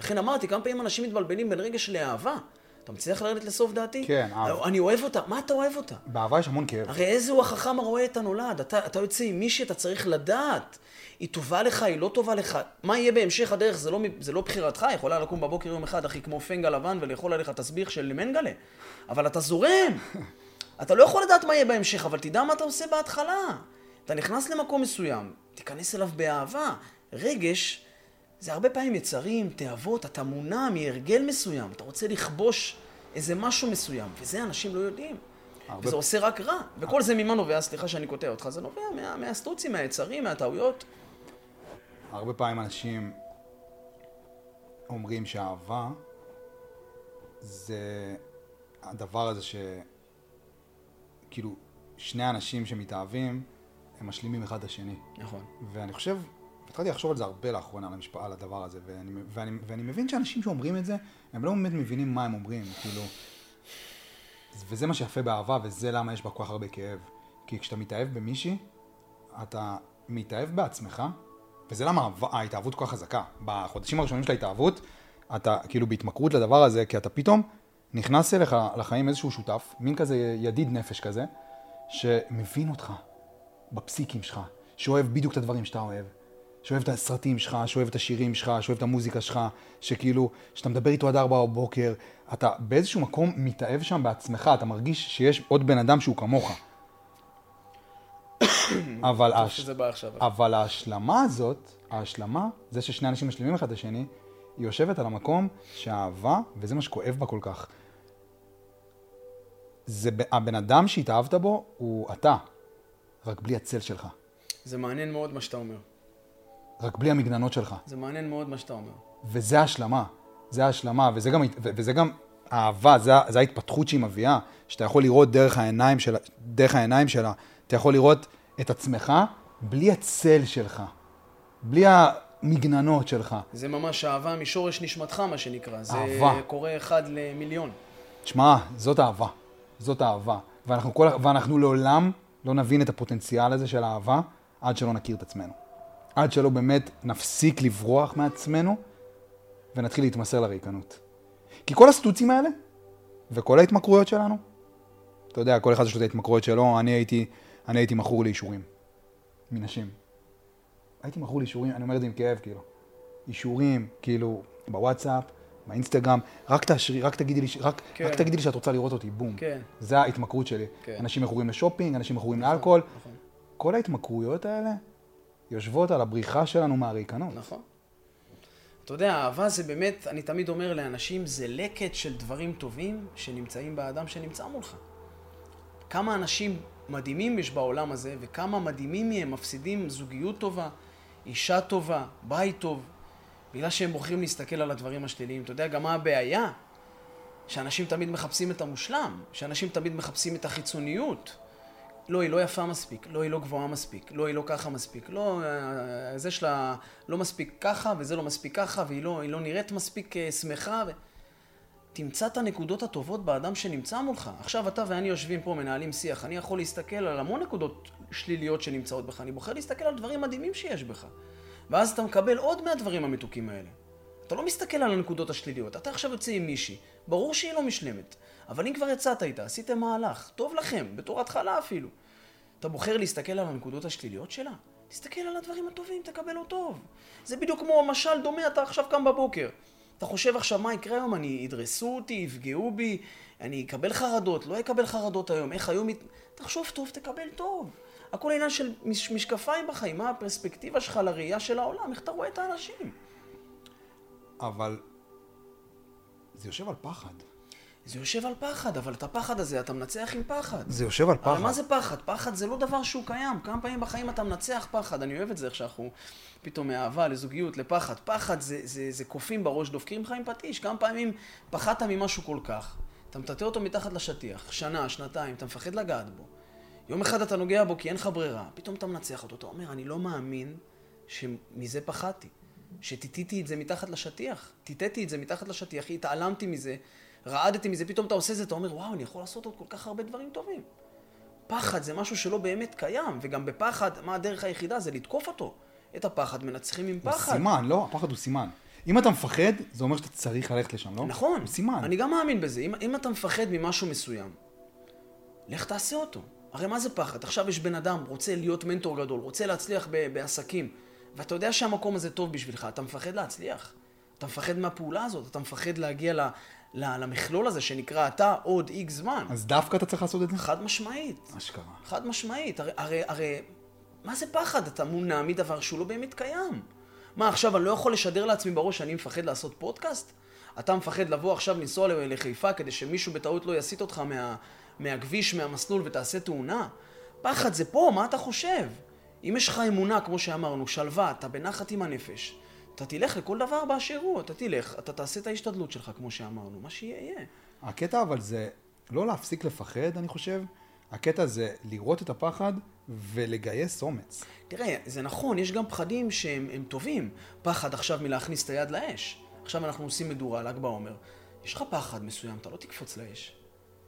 לכן אמרתי, כמה פעמים אנשים מתבלבלים בין רגש לאהבה. אתה מצליח לרדת לסוף דעתי? כן, אהבה. אני אוהב אותה. מה אתה אוהב אותה? באהבה יש המון כאב. הרי איזה הוא החכם הרואה את הנולד? אתה, אתה יוצא עם מישהי, אתה צריך לדעת. היא טובה לך, היא לא טובה לך. מה יהיה בהמשך הדרך, זה לא, זה לא בחירתך. יכולה לקום בבוקר יום אחד, אחי, כמו פנגה לבן, ולאכול עליך תסביך של מנגלה. אבל אתה זורם. אתה לא יכול לדעת מה יהיה בהמשך, אבל תדע מה אתה עושה בהתחלה. אתה נכנס למקום מסוים, תיכנס אליו באהבה. רגש זה הרבה פעמים יצרים, תאוות, אתה מונע מהרגל מסוים, אתה רוצה לכבוש איזה משהו מסוים, וזה אנשים לא יודעים. הרבה... וזה עושה רק רע. וכל זה ממה נובע, סליחה שאני קוטע אותך, זה נובע מה, מהסטוצים, מהיצרים, מהטעויות. הרבה פעמים אנשים אומרים שאהבה זה הדבר הזה ש... כאילו, שני אנשים שמתאהבים, הם משלימים אחד את השני. נכון. ואני חושב, התחלתי לחשוב על זה הרבה לאחרונה, על, המשפ... על הדבר הזה, ואני, ואני, ואני מבין שאנשים שאומרים את זה, הם לא באמת מבינים מה הם אומרים, כאילו... וזה מה שיפה באהבה, וזה למה יש בה כל כך הרבה כאב. כי כשאתה מתאהב במישהי, אתה מתאהב בעצמך, וזה למה ההתאהבות כל כך חזקה. בחודשים הראשונים של ההתאהבות, אתה כאילו בהתמכרות לדבר הזה, כי אתה פתאום נכנס אליך לחיים איזשהו שותף, מין כזה ידיד נפש כזה, שמבין אותך בפסיקים שלך, שאוהב בדיוק את הדברים שאתה אוהב. שאוהב את הסרטים שלך, שאוהב את השירים שלך, שאוהב את המוזיקה שלך, שכאילו, שאתה מדבר איתו עד ארבע בבוקר, אתה באיזשהו מקום מתאהב שם בעצמך, אתה מרגיש שיש עוד בן אדם שהוא כמוך. אבל, הש... אבל ההשלמה הזאת, ההשלמה, זה ששני אנשים משלימים אחד את השני, היא יושבת על המקום שהאהבה, וזה מה שכואב בה כל כך, זה הבן אדם שהתאהבת בו הוא אתה, רק בלי הצל שלך, זה מעניין מאוד מה שאתה אומר. רק בלי המגננות שלך. זה מעניין מאוד מה שאתה אומר. וזה ההשלמה, זה ההשלמה, וזה גם, וזה גם אהבה, זה, זה ההתפתחות שהיא מביאה, שאתה יכול לראות דרך העיניים שלה, דרך העיניים שלה, אתה יכול לראות את עצמך בלי הצל שלך, בלי המגננות שלך. זה ממש אהבה משורש נשמתך, מה שנקרא. זה אהבה. קורה אחד למיליון. תשמע, זאת אהבה, זאת אהבה. ואנחנו, כל, ואנחנו לעולם לא נבין את הפוטנציאל הזה של האהבה עד שלא נכיר את עצמנו. עד שלא באמת נפסיק לברוח מעצמנו ונתחיל להתמסר לריקנות. כי כל הסטוצים האלה וכל ההתמכרויות שלנו, אתה יודע, כל אחד יש לו את ההתמכרויות שלו, אני הייתי, אני הייתי מכור לאישורים. מנשים. הייתי מכור לאישורים, אני אומר את זה עם כאב, כאילו. אישורים, כאילו, בוואטסאפ, באינסטגרם, רק תאשרי, רק תגידי לי, רק, כן. רק תגידי לי שאת רוצה לראות אותי, בום. כן. זה ההתמכרות שלי. כן. אנשים מכורים לשופינג, אנשים מכורים לאלכוהול. נכון. כל ההתמכרויות האלה יושבות על הבריחה שלנו מהריקנות. נכון. אתה יודע, אהבה זה באמת, אני תמיד אומר לאנשים, זה לקט של דברים טובים שנמצאים באדם שנמצא מולך. כמה אנשים מדהימים יש בעולם הזה, וכמה מדהימים מהם מפסידים זוגיות טובה, אישה טובה, בית טוב, בגלל שהם בוחרים להסתכל על הדברים השליליים. אתה יודע גם מה הבעיה? שאנשים תמיד מחפשים את המושלם, שאנשים תמיד מחפשים את החיצוניות. לא, היא לא יפה מספיק, לא, היא לא גבוהה מספיק, לא, היא לא ככה מספיק, לא, אה, זה שלה לא מספיק ככה, וזה לא מספיק ככה, והיא לא, לא נראית מספיק אה, שמחה. ו... תמצא את הנקודות הטובות באדם שנמצא מולך. עכשיו אתה ואני יושבים פה, מנהלים שיח, אני יכול להסתכל על המון נקודות שליליות שנמצאות בך, אני בוחר להסתכל על דברים מדהימים שיש בך. ואז אתה מקבל עוד מהדברים המתוקים האלה. אתה לא מסתכל על הנקודות השליליות, אתה עכשיו יוצא עם מישהי, ברור שהיא לא משלמת, אבל אם כבר יצאת איתה, עשיתם מהלך, טוב לכם, בתור התחלה אפילו. אתה בוחר להסתכל על הנקודות השליליות שלה? תסתכל על הדברים הטובים, תקבל אותו טוב. זה בדיוק כמו משל דומה, אתה עכשיו קם בבוקר. אתה חושב עכשיו מה יקרה היום, אני ידרסו אותי, יפגעו בי, אני אקבל חרדות, לא אקבל חרדות היום, איך היום... ית- תחשוב טוב, תקבל טוב. הכל עניין של מש- משקפיים בחיים, מה הפרספקטיבה שלך לראייה של העולם, איך אתה רואה את האנשים. אבל זה יושב על פחד. זה יושב על פחד, אבל את הפחד הזה אתה מנצח עם פחד. זה יושב על פחד. הרי מה זה פחד? פחד זה לא דבר שהוא קיים. כמה פעמים בחיים אתה מנצח פחד? אני אוהב את זה איך שאנחנו פתאום מאהבה לזוגיות, לפחד. פחד זה, זה, זה קופים בראש, דופקים לך עם פטיש. כמה פעמים פחדת ממשהו כל כך, אתה מטאטא אותו מתחת לשטיח, שנה, שנתיים, אתה מפחד לגעת בו. יום אחד אתה נוגע בו כי אין לך ברירה, פתאום אתה מנצח אותו. אתה אומר, אני לא מאמין שמזה פחדתי. שטיטיתי את זה מתחת לשטיח. טיטטי את זה מתחת לשטיח, התעלמתי מזה, רעדתי מזה, פתאום אתה עושה זה, אתה אומר, וואו, אני יכול לעשות עוד כל כך הרבה דברים טובים. פחד זה משהו שלא באמת קיים, וגם בפחד, מה הדרך היחידה? זה לתקוף אותו. את הפחד מנצחים עם הוא פחד. סימן, לא, הפחד הוא סימן. אם אתה מפחד, זה אומר שאתה צריך ללכת לשם, לא? נכון. הוא סימן. אני גם מאמין בזה. אם, אם אתה מפחד ממשהו מסוים, לך תעשה אותו. הרי מה זה פחד? עכשיו יש בן אדם, רוצה להיות מנטור גדול, רוצה להצליח ב- בעסקים, ואתה יודע שהמקום הזה טוב בשבילך, אתה מפחד להצליח. אתה מפחד מהפעולה הזאת, אתה מפחד להגיע ל, למכלול הזה שנקרא אתה עוד איקס זמן. אז דווקא אתה צריך לעשות את זה? חד משמעית. אשכרה. חד משמעית. הרי, הרי, הרי, מה זה פחד? אתה מונע מדבר שהוא לא באמת קיים. מה, עכשיו אני לא יכול לשדר לעצמי בראש שאני מפחד לעשות פודקאסט? אתה מפחד לבוא עכשיו לנסוע לחיפה כדי שמישהו בטעות לא יסיט אותך מה, מהכביש, מהמסלול ותעשה תאונה? פחד זה פה, מה אתה חושב? אם יש לך אמונה, כמו שאמרנו, שלווה, אתה בנחת עם הנפש, אתה תלך לכל דבר באשר הוא, אתה תלך, אתה תעשה את ההשתדלות שלך, כמו שאמרנו, מה שיהיה יהיה. הקטע אבל זה לא להפסיק לפחד, אני חושב. הקטע זה לראות את הפחד ולגייס אומץ. תראה, זה נכון, יש גם פחדים שהם הם טובים. פחד עכשיו מלהכניס את היד לאש. עכשיו אנחנו עושים מדורה, ל"ג בעומר. יש לך פחד מסוים, אתה לא תקפוץ לאש.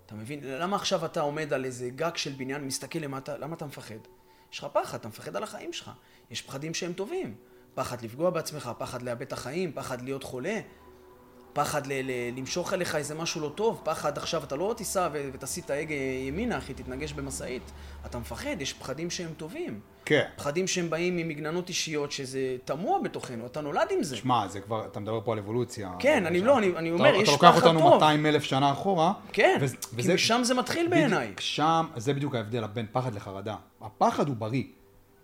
אתה מבין? למה עכשיו אתה עומד על איזה גג של בניין, מסתכל למטה, למה אתה מפחד? יש לך פחד, אתה מפחד על החיים שלך. יש פחדים שהם טובים. פחד לפגוע בעצמך, פחד לאבד את החיים, פחד להיות חולה, פחד ל- ל- למשוך אליך איזה משהו לא טוב, פחד עכשיו אתה לא תיסע ו- ותסיט את ההגה ימינה, אחי, תתנגש במשאית. אתה מפחד, יש פחדים שהם טובים. כן. פחדים שהם באים ממגננות אישיות, שזה תמוה בתוכנו, אתה נולד עם זה. שמע, זה כבר, אתה מדבר פה על אבולוציה. כן, אני לא, אני, אני אומר, אתה, יש אתה לוקח פחד אותנו טוב. 200 אלף שנה אחורה. כן, וזה- כי וזה- משם זה מתחיל בעיניי. שם, זה בדיוק ההבדל בין פחד לחרדה. הפחד הוא בריא,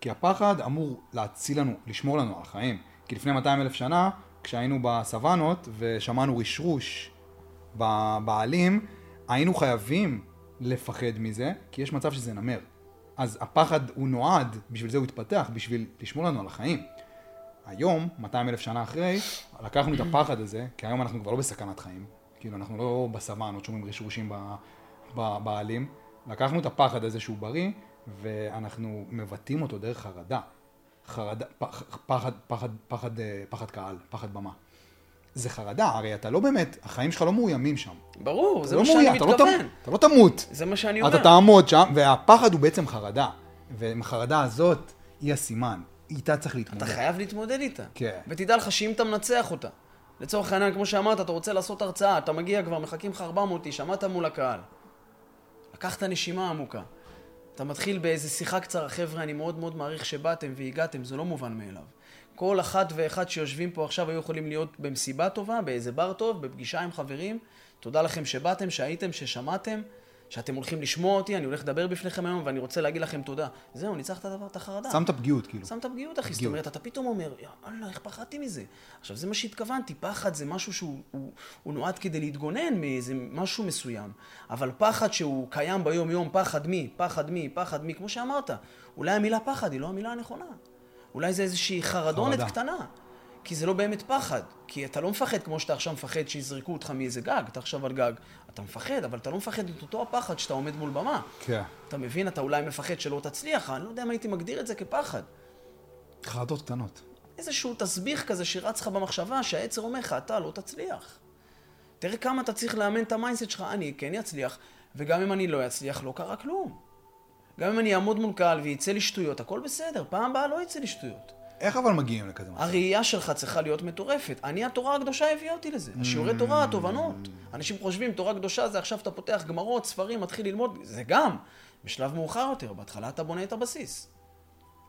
כי הפחד אמור להציל לנו, לשמור לנו על החיים. כי לפני 200 אלף שנה, כשהיינו בסוואנות ושמענו רשרוש בעלים, היינו חייבים לפחד מזה, כי יש מצב שזה נמר. אז הפחד הוא נועד, בשביל זה הוא התפתח, בשביל לשמור לנו על החיים. היום, 200 אלף שנה אחרי, לקחנו את הפחד הזה, כי היום אנחנו כבר לא בסכנת חיים, כאילו אנחנו לא בסוואנות שומעים רשרושים בעלים, לקחנו את הפחד הזה שהוא בריא, ואנחנו מבטאים אותו דרך חרדה. חרדה, פח, פחד, פחד, פחד, אה, פחד קהל, פחד במה. זה חרדה, הרי אתה לא באמת, החיים שלך לא מאוימים שם. ברור, זה לא מה שאני מאוים, אתה לא מתכוון. אתה לא תמות. זה מה שאני אומר. אתה תעמוד שם, והפחד הוא בעצם חרדה. ומחרדה הזאת, היא הסימן. איתה צריך להתמודד. אתה חייב להתמודד איתה. כן. ותדע לך שאם אתה מנצח אותה, לצורך העניין, כמו שאמרת, אתה רוצה לעשות הרצאה, אתה מגיע כבר, מחכים לך 400 איש, עמדת מול הקהל. לקחת נשימה עמוקה. אתה מתחיל באיזה שיחה קצרה, חבר'ה, אני מאוד מאוד מעריך שבאתם והגעתם, זה לא מובן מאליו. כל אחת ואחד שיושבים פה עכשיו היו יכולים להיות במסיבה טובה, באיזה בר טוב, בפגישה עם חברים. תודה לכם שבאתם, שהייתם, ששמעתם, שאתם הולכים לשמוע אותי, אני הולך לדבר בפניכם היום ואני רוצה להגיד לכם תודה. זהו, ניצחת את הדבר, את החרדה. שמת פגיעות, כאילו. שמת פגיעות, אחי. זאת. אומרת, אתה פתאום אומר, יאללה, איך פחדתי מזה? עכשיו, זה מה שהתכוונתי. פחד זה משהו שהוא הוא, הוא נועד כדי להתגונן מאיזה משהו מסוים. אבל פחד שהוא קיים ביום-יום, פחד מי, פחד מי, פחד מי, כמו שאמרת, אולי המילה פחד היא לא המילה הנכונה. אולי זה איזושהי חרדונת חרדה. קטנה. כי זה לא באמת פחד. כי אתה לא מפחד כמו שאתה עכשיו מפחד שיזרקו אותך מאיזה גג, אתה עכשיו על גג. אתה מפחד, אבל אתה לא מפחד את אותו הפחד שאתה עומד מול במה. כן. אתה מבין, אתה אולי מפחד שלא תצליח, אני לא יודע אם הייתי מגדיר את זה כפחד. חרדות קטנות. איזשהו תסביך כזה שרץ לך במחשבה, שהיצר אומר לך, אתה לא תצליח. תראה כמה אתה צריך לאמן את ה mindset שלך, אני כן אצליח, וגם אם אני לא אצליח, לא קרה כלום. גם אם אני אעמוד מול קהל ויצא לי שטויות, הכל בסדר, פעם הבאה לא יצא לי שטויות. איך אבל מגיעים לכזה מצב? הראייה שלך צריכה להיות מטורפת. אני, התורה הקדושה הביאה אותי לזה. השיעורי תורה, התובנות. אנשים חושבים, תורה קדושה זה עכשיו אתה פותח גמרות, ספרים, מתחיל ללמוד. זה גם, בשלב מאוחר יותר. בהתחלה אתה בונה את הבסיס.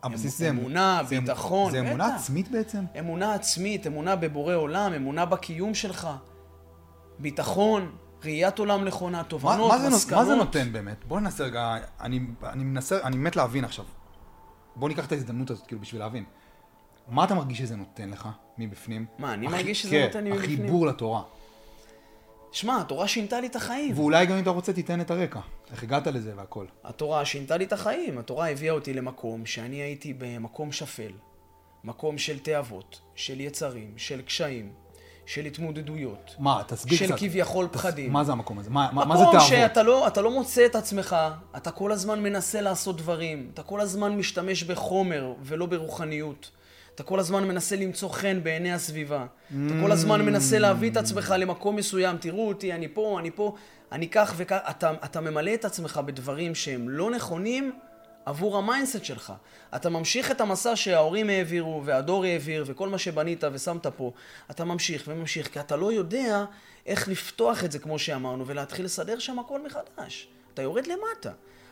הבסיס זה אמונה, זה- ביטחון, זה אמונה בטח. עצמית בעצם? אמונה עצמית, אמונה בבורא עולם, אמונה בקיום שלך, ביטחון, ראיית עולם נכונה, תובנות, מה, מסקנות. מה זה נותן באמת? בוא ננסה רגע, אני, אני מנסה, אני מת להבין עכשיו. בוא ניקח את ההזדמנות הזאת, כאילו, בשביל להבין. מה אתה מרגיש שזה נותן לך מבפנים? מה, אני הח- מרגיש שזה כן, נותן לי מבפנים? החיבור לתורה. שמע, התורה שינתה לי את החיים. ואולי גם אם אתה רוצה תיתן את הרקע. איך הגעת לזה והכל. התורה שינתה לי את החיים. התורה הביאה אותי למקום שאני הייתי במקום שפל. מקום של תאוות, של יצרים, של קשיים, של התמודדויות. מה, תסביר של קצת. כביכול תס- פחדים. מה זה המקום הזה? מה, מה, מה זה מקום תאוות? שאתה לא, אתה לא מוצא את עצמך, אתה כל הזמן מנסה לעשות דברים, אתה כל הזמן משתמש בחומר ולא ברוחניות. אתה כל הזמן מנסה למצוא חן בעיני הסביבה. אתה כל הזמן מנסה להביא את עצמך למקום מסוים, תראו אותי, אני פה, אני פה, אני כך וכך. אתה, אתה ממלא את עצמך בדברים שהם לא נכונים עבור ה mindset שלך. אתה ממשיך את המסע שההורים העבירו, והדור העביר, וכל מה שבנית ושמת פה. אתה ממשיך וממשיך, כי אתה לא יודע איך לפתוח את זה, כמו שאמרנו, ולהתחיל לסדר שם הכל מחדש. אתה יורד למטה.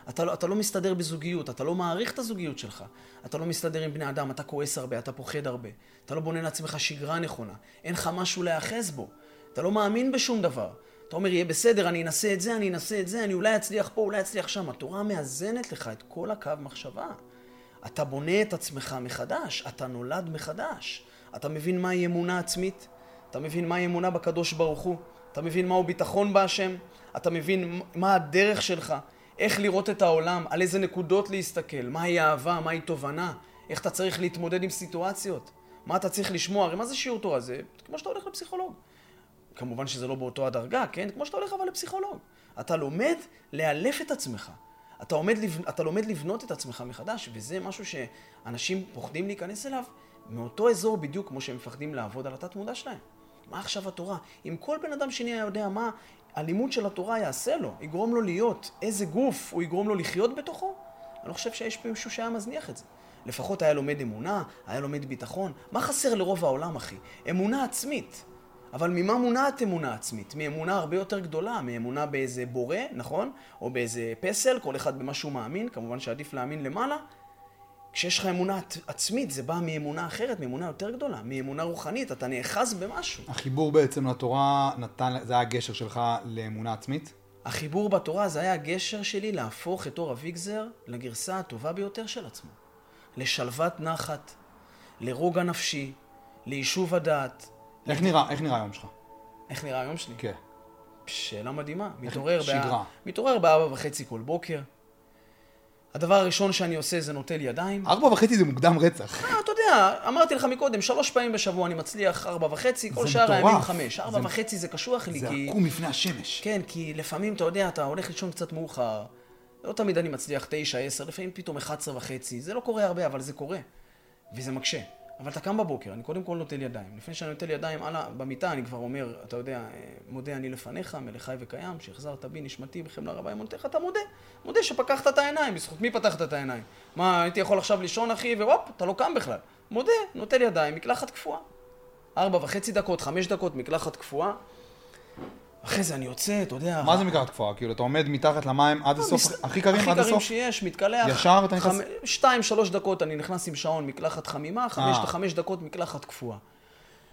אתה לא, אתה לא מסתדר בזוגיות, אתה לא מעריך את הזוגיות שלך. אתה לא מסתדר עם בני אדם, אתה כועס הרבה, אתה פוחד הרבה. אתה לא בונה לעצמך שגרה נכונה. אין לך משהו להיאחז בו. אתה לא מאמין בשום דבר. אתה אומר, יהיה בסדר, אני אנסה את זה, אני אנסה את זה, אני אולי אצליח פה, אולי אצליח שם. התורה מאזנת לך את כל הקו מחשבה. אתה בונה את עצמך מחדש, אתה נולד מחדש. אתה מבין מהי אמונה עצמית? אתה מבין מהי אמונה בקדוש ברוך הוא? אתה מבין מהו ביטחון בהשם? אתה מבין מה הדרך שלך? איך לראות את העולם? על איזה נקודות להסתכל? מהי אהבה? מהי תובנה? איך אתה צריך להתמודד עם סיטואציות? מה אתה צריך לשמוע? הרי מה זה שיעור תורה? זה כמו שאתה הולך לפסיכולוג. כמובן שזה לא באותו הדרגה, כן? כמו שאתה הולך אבל לפסיכולוג. אתה לומד לאלף את עצמך. אתה, עומד, אתה לומד לבנות את עצמך מחדש, וזה משהו שאנשים פוחדים להיכנס אליו מאותו אזור בדיוק כמו שהם מפחדים לעבוד על התת-מודע שלהם. מה עכשיו התורה? אם כל בן אדם שני היה יודע מה הלימוד של התורה יעשה לו, יגרום לו להיות, איזה גוף הוא יגרום לו לחיות בתוכו, אני לא חושב שיש פה מישהו שהיה מזניח את זה. לפחות היה לומד אמונה, היה לומד ביטחון. מה חסר לרוב העולם, אחי? אמונה עצמית. אבל ממה מונעת אמונה עצמית? מאמונה הרבה יותר גדולה, מאמונה באיזה בורא, נכון? או באיזה פסל, כל אחד במה שהוא מאמין, כמובן שעדיף להאמין למעלה. כשיש לך אמונה עצ- עצמית, זה בא מאמונה אחרת, מאמונה יותר גדולה, מאמונה רוחנית, אתה נאחז במשהו. החיבור בעצם לתורה נתן, זה היה הגשר שלך לאמונה עצמית? החיבור בתורה זה היה הגשר שלי להפוך את אור אביגזר לגרסה הטובה ביותר של עצמו. לשלוות נחת, לרוגע נפשי, ליישוב הדעת. איך נראה, איך נראה היום שלך? איך נראה היום שלי? כן. שאלה מדהימה. מתעורר, שגרה. בא... מתעורר בארבע וחצי כל בוקר. הדבר הראשון שאני עושה זה נוטל ידיים. ארבע וחצי זה מוקדם רצח. אה, אתה יודע, אמרתי לך מקודם, שלוש פעמים בשבוע אני מצליח ארבע וחצי, כל זה שאר. הימים חמש. ארבע זה- וחצי זה קשוח לי, זה כי... עקום לפני השמש. כן, כי לפעמים, אתה יודע, אתה הולך לישון קצת מאוחר, לא תמיד אני מצליח תשע, עשר, לפעמים פתאום 11 וחצי, זה לא קורה הרבה, אבל זה קורה, וזה מקשה. אבל אתה קם בבוקר, אני קודם כל נוטל ידיים. לפני שאני נוטל ידיים, הלאה, במיטה אני כבר אומר, אתה יודע, אה, מודה אני לפניך, מלך חי וקיים, שהחזרת בי נשמתי בחמלה רבה אמונתך, אתה מודה. מודה שפקחת את העיניים, בזכות מי פתחת את העיניים? מה, הייתי יכול עכשיו לישון, אחי, והופ, אתה לא קם בכלל. מודה, נוטל ידיים, מקלחת קפואה. ארבע וחצי דקות, חמש דקות, מקלחת קפואה. אחרי זה אני יוצא, אתה יודע... מה זה מקלחת קפואה? כאילו, אתה עומד מתחת למים עד הסוף, מס- הכי קרים עד הכי קרים הסוף? שיש, מתקלח. ישר אתה נכנס- שתיים, שלוש דקות אני נכנס עם שעון מקלחת חמימה, חמש אה. לחמש דקות מקלחת קפואה.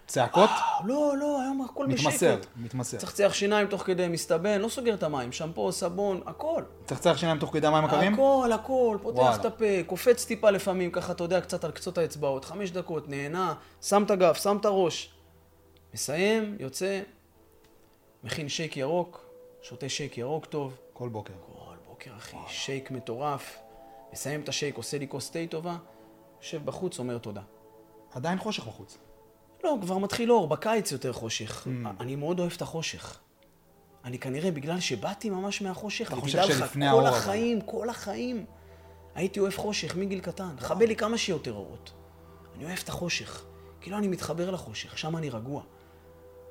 צעקות? לא, לא, היום הכל מתמסר, בשקט. מתמסר. צחצח שיניים תוך כדי מסתבן, לא סוגר את המים, שמפו, סבון, הכל. צחצח שיניים תוך כדי המים הקרים? הכל, הכל, פותח. את הפה, קופץ טיפה לפעמים, ככה, אתה יודע, קצת על קצות האצבעות, חמש דקות, נהנה, שם את הגב, שם את הראש. מסיים, יוצא, מכין שייק ירוק, שותה שייק ירוק טוב. כל בוקר. כל בוקר, אחי, שייק מטורף. מסיים את השייק, עושה לי כוס תה טובה, יושב בחוץ, אומר תודה. עדיין חושך בחוץ. לא, כבר מתחיל אור, בקיץ יותר חושך. אני מאוד אוהב את החושך. אני כנראה, בגלל שבאתי ממש מהחושך, אתה חושב ותדע לך, שלפני כל האור, אבל. החיים, כל החיים, הייתי אוהב חושך מגיל קטן. חבל לי כמה שיותר אורות. אני אוהב את החושך. כאילו אני מתחבר לחושך, שם אני רגוע.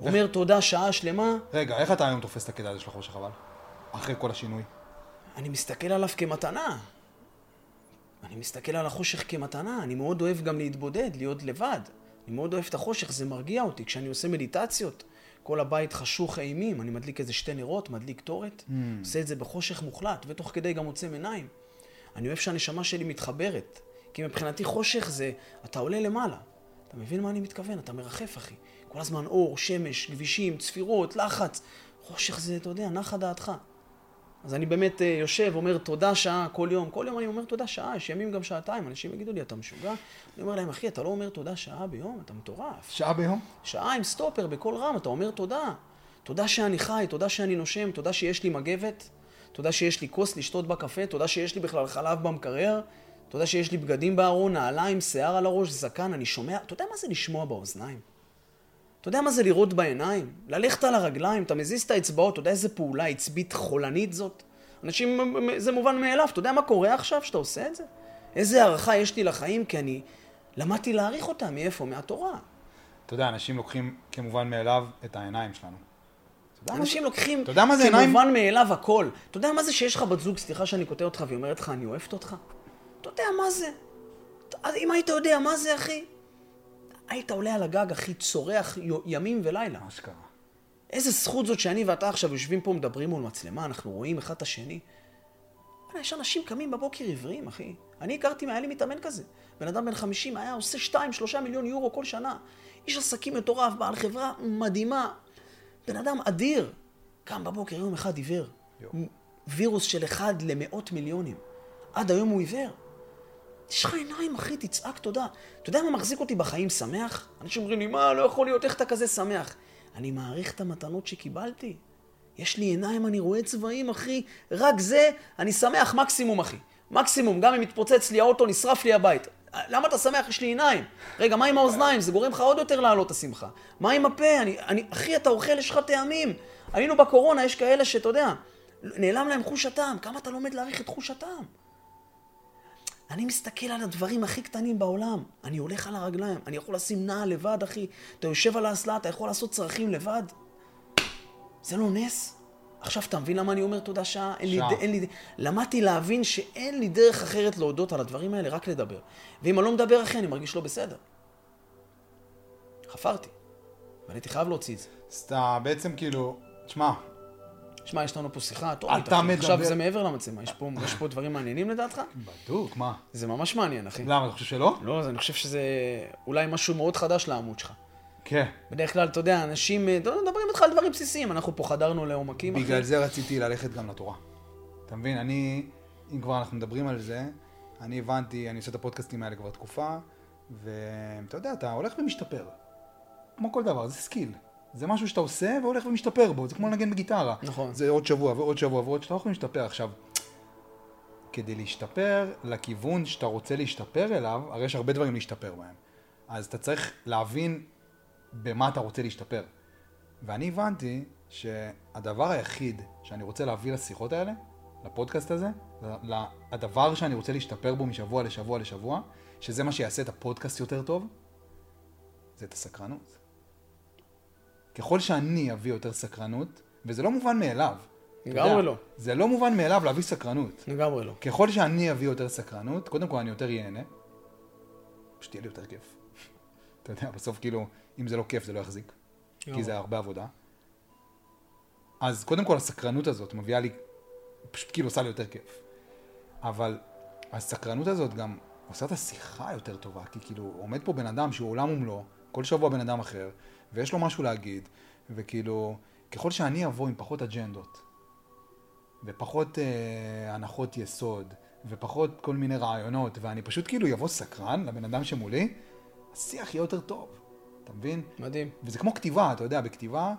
אומר תודה שעה שלמה, רגע, איך אתה היום תופס את הקטע הזה של החושך אבל? אחרי כל השינוי. אני מסתכל עליו כמתנה. אני מסתכל על החושך כמתנה, אני מאוד אוהב גם להתבודד, להיות לבד. אני מאוד אוהב את החושך, זה מרגיע אותי. כשאני עושה מדיטציות, כל הבית חשוך אימים, אני מדליק איזה שתי נרות, מדליק קטורת, Mm. עושה את זה בחושך מוחלט, ותוך כדי גם עוצם עיניים. אני אוהב שהנשמה שלי מתחברת, כי מבחינתי חושך זה, אתה עולה למעלה. אתה מבין מה אני מתכוון? אתה מרחף, אחי. כל הזמן אור, שמש, כבישים, צפירות, לחץ. חושך זה, אתה יודע, נחה דעתך. אז אני באמת אה, יושב, אומר תודה שעה כל יום. כל יום אני אומר תודה שעה, יש ימים גם שעתיים. אנשים יגידו לי, אתה משוגע? אני אומר להם, אחי, אתה לא אומר תודה שעה ביום? אתה מטורף. שעה ביום? שעה עם סטופר בקול רם, אתה אומר תודה. תודה שאני חי, תודה שאני נושם, תודה שיש לי מגבת, תודה שיש לי כוס לשתות בה קפה, תודה שיש לי בכלל חלב במקרר, תודה שיש לי בגדים בארון, נעליים, שיער על הראש, זקן, אני שומע, אתה יודע מה זה לשמוע באוזניים? אתה יודע מה זה לראות בעיניים? ללכת על הרגליים, אתה מזיז את האצבעות, אתה יודע איזה פעולה עצבית חולנית זאת? אנשים, זה מובן מאליו, אתה יודע מה קורה עכשיו שאתה עושה את זה? איזה הערכה יש לי לחיים, כי אני למדתי להעריך אותם, מאיפה? מהתורה. אתה יודע, אנשים לוקחים כמובן מאליו את העיניים שלנו. אנשים לוקחים אתה יודע מה זה עיניים? כמובן מאליו הכל. אתה יודע מה זה שיש לך בת זוג, סליחה שאני קוטע אותך, והיא אומרת לך, אני אוהבת אותך? אתה יודע מה זה? אם היית יודע מה זה, אחי, היית עולה על הגג, אחי, צורח ימים ולילה. מה שקרה. איזה זכות זאת שאני ואתה עכשיו יושבים פה, מדברים מול מצלמה, אנחנו רואים אחד את השני. יש אנשים קמים בבוקר עיוורים, אחי. אני הכרתי, היה לי מתאמן כזה. בן אדם בן 50 היה עושה 2-3 מיליון יורו כל שנה. איש עסקים מטורף, בעל חברה מדהימה. בן אדם אדיר. קם בבוקר, יום אחד עיוור. יו. וירוס של אחד למאות מיליונים. עד היום הוא עיוור. יש לך עיניים, אחי, תצעק תודה. אתה יודע מה מחזיק אותי בחיים שמח? אנשים אומרים לי, מה, לא יכול להיות, איך אתה כזה שמח? אני מעריך את המתנות שקיבלתי. יש לי עיניים, אני רואה צבעים, אחי. רק זה, אני שמח מקסימום, אחי. מקסימום, גם אם מתפוצץ לי האוטו, נשרף לי הבית. למה אתה שמח? יש לי עיניים. רגע, מה עם האוזניים? זה גורם לך עוד יותר להעלות את השמחה. מה עם הפה? אני, אני, אחי, אתה אוכל, יש לך טעמים. היינו בקורונה, יש כאלה שאתה יודע, נעלם להם חוש הטעם. כמה אתה לומד להעריך את חוש הטעם? אני מסתכל על הדברים הכי קטנים בעולם. אני הולך על הרגליים, אני יכול לשים נעל לבד, אחי. אתה יושב על האסלה, אתה יכול לעשות צרכים לבד. זה לא נס? עכשיו אתה מבין למה אני אומר תודה שעה? אין לי. אין לי, למדתי להבין שאין לי דרך אחרת להודות על הדברים האלה, רק לדבר. ואם אני לא מדבר, אחי, אני מרגיש לא בסדר. חפרתי. ואני הייתי חייב להוציא את זה. אז אתה בעצם כאילו, תשמע, שמע, יש לנו פה שיחה אתה אטומית, אחי. עכשיו מדבר- זה מעבר למצלמה, יש פה, יש פה דברים מעניינים לדעתך? בדוק, מה? זה ממש מעניין, אחי. למה, אתה חושב שלא? לא, אני חושב שזה אולי משהו מאוד חדש לעמוד שלך. כן. בדרך כלל, אתה יודע, אנשים, אה, אתה מדברים איתך על דברים בסיסיים, אנחנו פה חדרנו לעומקים, אחי. בגלל זה רציתי ללכת גם לתורה. אתה מבין? אני, אם כבר אנחנו מדברים על זה, אני הבנתי, אני עושה את הפודקאסטים האלה כבר תקופה, ואתה יודע, אתה הולך ומשתפר. כמו כל דבר, זה skill. זה משהו שאתה עושה והולך ומשתפר בו, זה כמו לנגן בגיטרה. נכון. זה עוד שבוע ועוד שבוע ועוד שאתה הולך ומשתפר. עכשיו, כדי להשתפר לכיוון שאתה רוצה להשתפר אליו, הרי יש הרבה דברים להשתפר בהם. אז אתה צריך להבין במה אתה רוצה להשתפר. ואני הבנתי שהדבר היחיד שאני רוצה להביא לשיחות האלה, לפודקאסט הזה, הדבר שאני רוצה להשתפר בו משבוע לשבוע לשבוע, שזה מה שיעשה את הפודקאסט יותר טוב, זה את הסקרנות. ככל שאני אביא יותר סקרנות, וזה לא מובן מאליו. לגמרי לא. זה לא מובן מאליו להביא סקרנות. לגמרי לא. ככל שאני אביא יותר סקרנות, קודם כל אני יותר ייהנה, פשוט יהיה לי יותר כיף. אתה יודע, בסוף כאילו, אם זה לא כיף זה לא יחזיק, כי זה הרבה עבודה. אז קודם כל הסקרנות הזאת מביאה לי, פשוט כאילו עושה לי יותר כיף. אבל הסקרנות הזאת גם עושה את השיחה יותר טובה, כי כאילו עומד פה בן אדם שהוא עולם ומלואו, כל שבוע בן אדם אחר, ויש לו משהו להגיד, וכאילו, ככל שאני אבוא עם פחות אג'נדות, ופחות אה, הנחות יסוד, ופחות כל מיני רעיונות, ואני פשוט כאילו יבוא סקרן לבן אדם שמולי, השיח יהיה יותר טוב, אתה מבין? מדהים. וזה כמו כתיבה, אתה יודע, בכתיבה,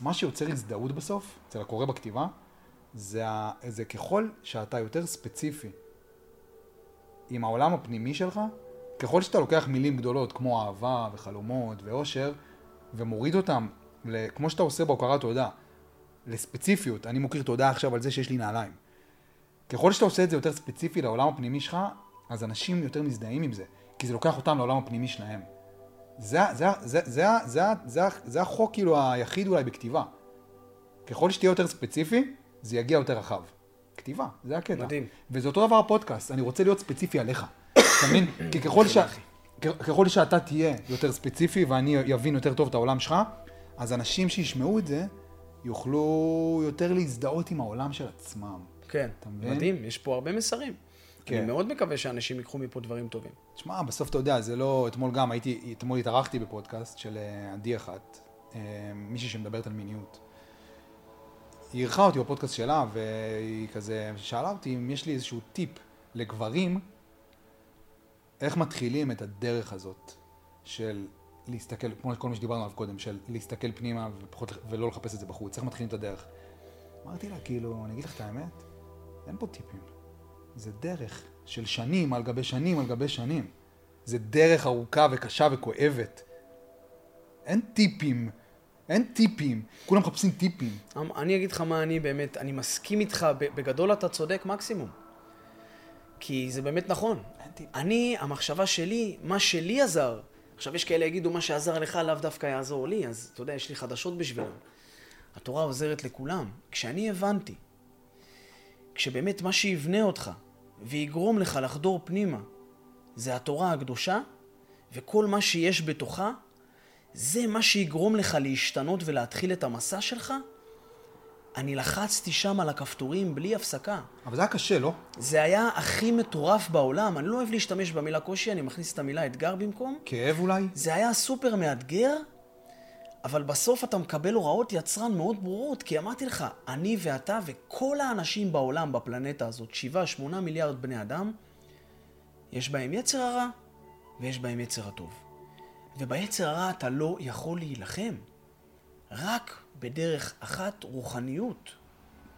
מה שיוצר הזדהות בסוף, אצל הקורא בכתיבה, זה, זה ככל שאתה יותר ספציפי עם העולם הפנימי שלך, ככל שאתה לוקח מילים גדולות כמו אהבה וחלומות ואושר, ומוריד אותם, ל- כמו שאתה עושה בהוקרת תודה, לספציפיות, אני מוקיר תודה עכשיו על זה שיש לי נעליים. ככל שאתה עושה את זה יותר ספציפי לעולם הפנימי שלך, אז אנשים יותר מזדהים עם זה, כי זה לוקח אותם לעולם הפנימי שלהם. זה, זה, זה, זה, זה, זה, זה, זה החוק כאילו היחיד אולי בכתיבה. ככל שתהיה יותר ספציפי, זה יגיע יותר רחב. כתיבה, זה הקטע. מדהים. וזה אותו דבר הפודקאסט, אני רוצה להיות ספציפי עליך. אתה מבין? כי ככל, ש... ככל שאתה תהיה יותר ספציפי ואני אבין יותר טוב את העולם שלך, אז אנשים שישמעו את זה, יוכלו יותר להזדהות עם העולם של עצמם. כן, אתה מבין? מדהים, יש פה הרבה מסרים. כן. אני מאוד מקווה שאנשים ייקחו מפה דברים טובים. תשמע, בסוף אתה יודע, זה לא... אתמול גם הייתי, אתמול התארחתי בפודקאסט של אה, עדי אחת, אה, מישהי שמדברת על מיניות. היא אירחה אותי בפודקאסט שלה, והיא כזה שאלה אותי אם יש לי איזשהו טיפ לגברים, איך מתחילים את הדרך הזאת של להסתכל, כמו כל מה שדיברנו עליו קודם, של להסתכל פנימה ופחות, ולא לחפש את זה בחוץ, איך מתחילים את הדרך? אמרתי לה, כאילו, אני אגיד לך את האמת, אין פה טיפים. זה דרך של שנים על גבי שנים על גבי שנים. זה דרך ארוכה וקשה וכואבת. אין טיפים, אין טיפים. כולם מחפשים טיפים. אמ- אני אגיד לך מה אני באמת, אני מסכים איתך, בגדול אתה צודק מקסימום. כי זה באמת נכון. אני, המחשבה שלי, מה שלי עזר, עכשיו יש כאלה יגידו, מה שעזר לך לאו דווקא יעזור לי, אז אתה יודע, יש לי חדשות בשבילם. התורה עוזרת לכולם. כשאני הבנתי, כשבאמת מה שיבנה אותך ויגרום לך לחדור פנימה, זה התורה הקדושה, וכל מה שיש בתוכה, זה מה שיגרום לך להשתנות ולהתחיל את המסע שלך, אני לחצתי שם על הכפתורים בלי הפסקה. אבל זה היה קשה, לא? זה היה הכי מטורף בעולם. אני לא אוהב להשתמש במילה קושי, אני מכניס את המילה אתגר במקום. כאב אולי? זה היה סופר מאתגר, אבל בסוף אתה מקבל הוראות יצרן מאוד ברורות, כי אמרתי לך, אני ואתה וכל האנשים בעולם, בפלנטה הזאת, שבעה, שמונה מיליארד בני אדם, יש בהם יצר הרע ויש בהם יצר הטוב. וביצר הרע אתה לא יכול להילחם. רק בדרך אחת, רוחניות.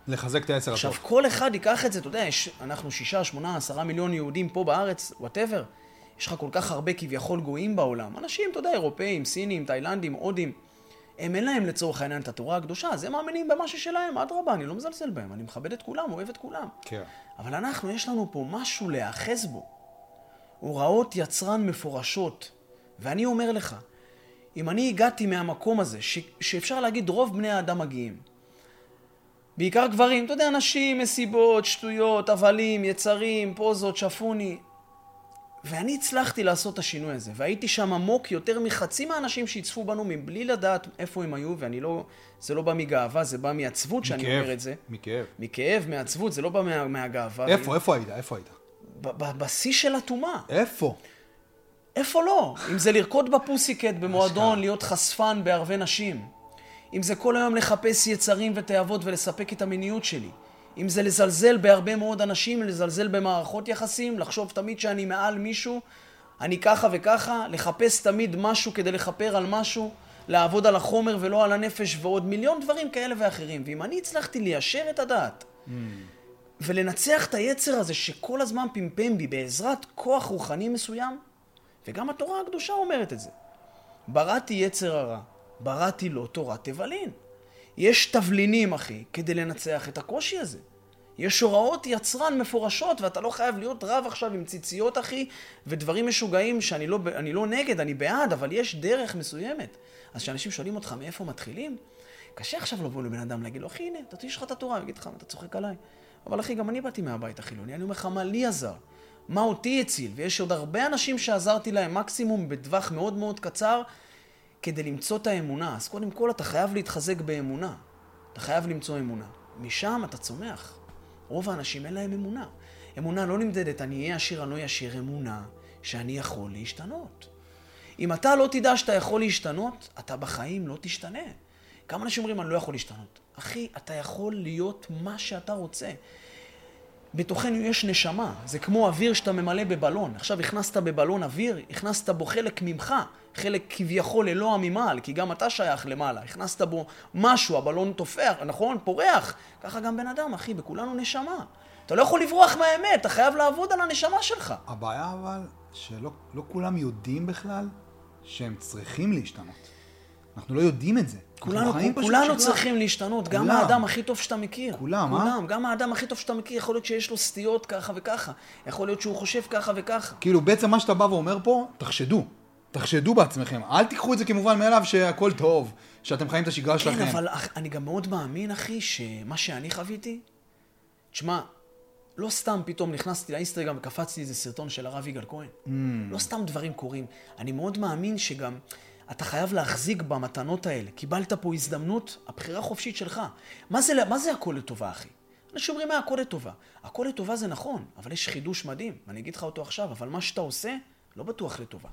לחזק את עכשיו, הטוב. כל אחד ייקח את זה, אתה יודע, יש, אנחנו שישה, שמונה, עשרה מיליון יהודים פה בארץ, whatever. יש לך כל כך הרבה כביכול גויים בעולם. אנשים, אתה יודע, אירופאים, סינים, תאילנדים, הודים. הם אין להם לצורך העניין את התורה הקדושה, אז הם מאמינים במה ששלהם, אדרבה, אני לא מזלזל בהם, אני מכבד את כולם, אוהב את כולם. כן. אבל אנחנו, יש לנו פה משהו להיאחז בו. הוראות יצרן מפורשות. ואני אומר לך, אם אני הגעתי מהמקום הזה, ש... שאפשר להגיד רוב בני האדם מגיעים, בעיקר גברים, אתה יודע, נשים, מסיבות, שטויות, הבלים, יצרים, פוזות, שפוני. ואני הצלחתי לעשות את השינוי הזה, והייתי שם עמוק יותר מחצי מהאנשים שיצפו בנו מבלי לדעת איפה הם היו, ואני לא, זה לא בא מגאווה, זה בא מעצבות שאני אומר את זה. מכאב. מכאב, מעצבות, זה לא בא מה, מהגאווה. איפה, איפה היית? איפה היית? בשיא של הטומאה. איפה? איפה לא? אם זה לרקוד בפוסיקט במועדון. להיות חשפן בערבי נשים. אם זה כל היום לחפש יצרים ותאוות ולספק את המיניות שלי. אם זה לזלזל בהרבה מאוד אנשים, לזלזל במערכות יחסים, לחשוב תמיד שאני מעל מישהו, אני ככה וככה, לחפש תמיד משהו כדי לכפר על משהו, לעבוד על החומר ולא על הנפש ועוד מיליון דברים כאלה ואחרים. ואם אני הצלחתי ליישר את הדעת ולנצח את היצר הזה שכל הזמן פמפם בי בעזרת כוח רוחני מסוים, וגם התורה הקדושה אומרת את זה. בראתי יצר הרע, בראתי לו תורת תבלין. יש תבלינים, אחי, כדי לנצח את הקושי הזה. יש הוראות יצרן מפורשות, ואתה לא חייב להיות רב עכשיו עם ציציות, אחי, ודברים משוגעים שאני לא, אני לא נגד, אני בעד, אבל יש דרך מסוימת. אז כשאנשים שואלים אותך מאיפה מתחילים, קשה עכשיו לבוא לבן אדם להגיד לו, אחי, הנה, תוציא לך את התורה, הוא יגיד לך, אתה צוחק עליי. אבל אחי, גם אני באתי מהבית החילוני, אני אומר לך, מה לי עזר? מה אותי הציל? ויש עוד הרבה אנשים שעזרתי להם, מקסימום בטווח מאוד מאוד קצר, כדי למצוא את האמונה. אז קודם כל, אתה חייב להתחזק באמונה. אתה חייב למצוא אמונה. משם אתה צומח. רוב האנשים אין להם אמונה. אמונה לא נמדדת, אני אהיה עשיר, אני לא אהיה עשיר, אמונה שאני יכול להשתנות. אם אתה לא תדע שאתה יכול להשתנות, אתה בחיים לא תשתנה. כמה אנשים אומרים, אני לא יכול להשתנות. אחי, אתה יכול להיות מה שאתה רוצה. בתוכנו יש נשמה, זה כמו אוויר שאתה ממלא בבלון. עכשיו הכנסת בבלון אוויר, הכנסת בו חלק ממך, חלק כביכול אלוה ממעל, כי גם אתה שייך למעלה. הכנסת בו משהו, הבלון תופח, נכון? פורח. ככה גם בן אדם, אחי, בכולנו נשמה. אתה לא יכול לברוח מהאמת, אתה חייב לעבוד על הנשמה שלך. הבעיה אבל, שלא לא כולם יודעים בכלל שהם צריכים להשתנות. אנחנו לא יודעים את זה. כולנו, כולנו. צריכים להשתנות, גם כולם. האדם הכי טוב שאתה מכיר. כולם, אה? כולם, גם האדם הכי טוב שאתה מכיר, יכול להיות שיש לו סטיות ככה וככה. יכול להיות שהוא חושב ככה וככה. כאילו, בעצם מה שאתה בא ואומר פה, תחשדו. תחשדו בעצמכם. אל תיקחו את זה כמובן מאליו שהכל טוב, שאתם חיים את השגרה שלכם. כן, אבל אח- אני גם מאוד מאמין, אחי, שמה שאני חוויתי, תשמע, לא סתם פתאום נכנסתי לאינסטגרם וקפצתי איזה סרטון של הרב יגאל כהן. Mm. לא סתם דברים קורים. אני מאוד מאמין שגם אתה חייב להחזיק במתנות האלה. קיבלת פה הזדמנות, הבחירה חופשית שלך. מה זה, מה זה הכל לטובה, אחי? אנשים אומרים, מה הכל לטובה? הכל לטובה זה נכון, אבל יש חידוש מדהים, ואני אגיד לך אותו עכשיו, אבל מה שאתה עושה, לא בטוח לטובה.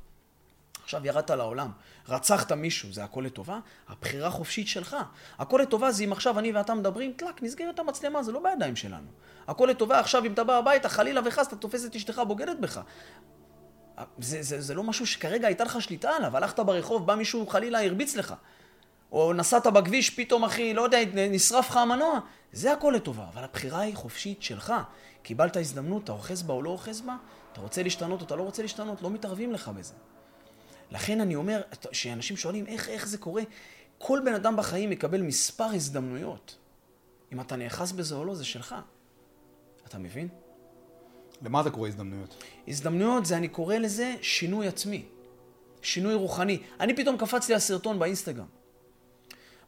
עכשיו ירדת לעולם, רצחת מישהו, זה הכל לטובה? הבחירה חופשית שלך. הכל לטובה זה אם עכשיו אני ואתה מדברים, טלק, נסגרת המצלמה, זה לא בידיים שלנו. הכל לטובה עכשיו אם אתה בא הביתה, חלילה וחס, אתה תופס את אשתך בוגדת בך. זה, זה, זה לא משהו שכרגע הייתה לך שליטה עליו, הלכת ברחוב, בא מישהו חלילה הרביץ לך. או נסעת בכביש, פתאום אחי, לא יודע, נשרף לך המנוע, זה הכל לטובה, אבל הבחירה היא חופשית שלך. קיבלת הזדמנות, אתה אוחז בה או לא אוחז בה, אתה רוצה להשתנות או אתה לא רוצה להשתנות, לא מתערבים לך בזה. לכן אני אומר, שאנשים שואלים איך, איך זה קורה, כל בן אדם בחיים מקבל מספר הזדמנויות. אם אתה נאחז בזה או לא, זה שלך. אתה מבין? למה אתה קורא הזדמנויות? הזדמנויות זה, אני קורא לזה שינוי עצמי. שינוי רוחני. אני פתאום קפצתי על סרטון באינסטגרם.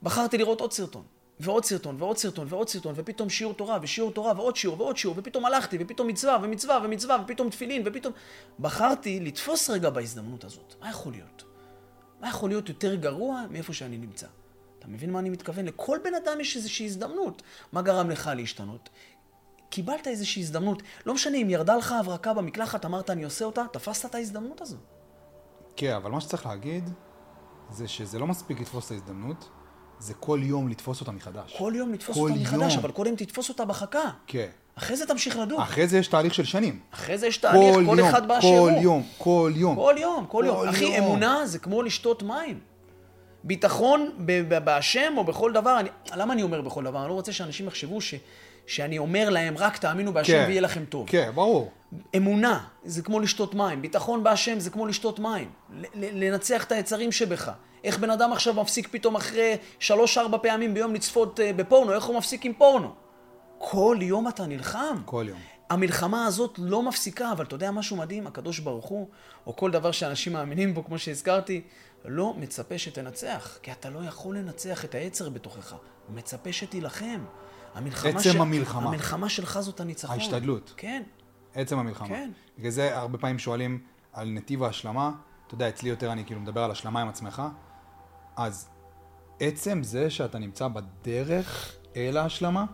בחרתי לראות עוד סרטון, ועוד סרטון, ועוד סרטון, ועוד סרטון, ופתאום שיעור תורה, ושיעור תורה, ועוד שיעור, ועוד שיעור, ופתאום הלכתי, ופתאום מצווה, ומצווה, ומצווה, ופתאום תפילין, ופתאום... בחרתי לתפוס רגע בהזדמנות הזאת. מה יכול להיות? מה יכול להיות יותר גרוע מאיפה שאני נמצא? אתה מבין מה אני מתכוון? לכל בן אדם יש איזושהי הזדמנות. מה גרם לך להשתנות? קיבלת איזושהי הזדמנות. לא משנה אם ירדה לך הברקה במקלחת, אמרת אני עושה אותה, תפסת את ההזדמנות הזו. כן, אבל מה שצריך להגיד, זה שזה לא מספיק לתפוס את ההזדמנות, זה כל יום לתפוס אותה מחדש. כל יום לתפוס כל אותה מחדש, יום. אבל קודם תתפוס אותה בחכה. כן. אחרי זה תמשיך לדור. אחרי זה יש תהליך של שנים. אחרי זה יש תהליך, כל, יום, אחד באשר הוא. כל יום, כל יום. כל יום, כל יום. כל אחי, יום. אמונה זה כמו לשתות מים. ביטחון בהשם או בכל דבר, אני, למה אני אומר בכל דבר? אני לא רוצה שאנשים יחשבו ש, שאני אומר להם, רק תאמינו בהשם כן. ויהיה לכם טוב. כן, ברור. אמונה זה כמו לשתות מים, ביטחון בהשם זה כמו לשתות מים. לנצח את היצרים שבך. איך בן אדם עכשיו מפסיק פתאום אחרי שלוש-ארבע פעמים ביום לצפות אה, בפורנו, איך הוא מפסיק עם פורנו? כל יום אתה נלחם. כל יום. המלחמה הזאת לא מפסיקה, אבל אתה יודע משהו מדהים? הקדוש ברוך הוא, או כל דבר שאנשים מאמינים בו, כמו שהזכרתי, לא מצפה שתנצח, כי אתה לא יכול לנצח את היצר בתוכך. הוא מצפה שתילחם. המלחמה עצם המלחמה. המלחמה שלך זאת הניצחון. ההשתדלות. כן. עצם המלחמה. כן. בגלל זה הרבה פעמים שואלים, על נתיב ההשלמה, אתה יודע, אצלי יותר אני כאילו מדבר על השלמה עם עצמך, אז עצם זה שאתה נמצא בדרך אל ההשלמה,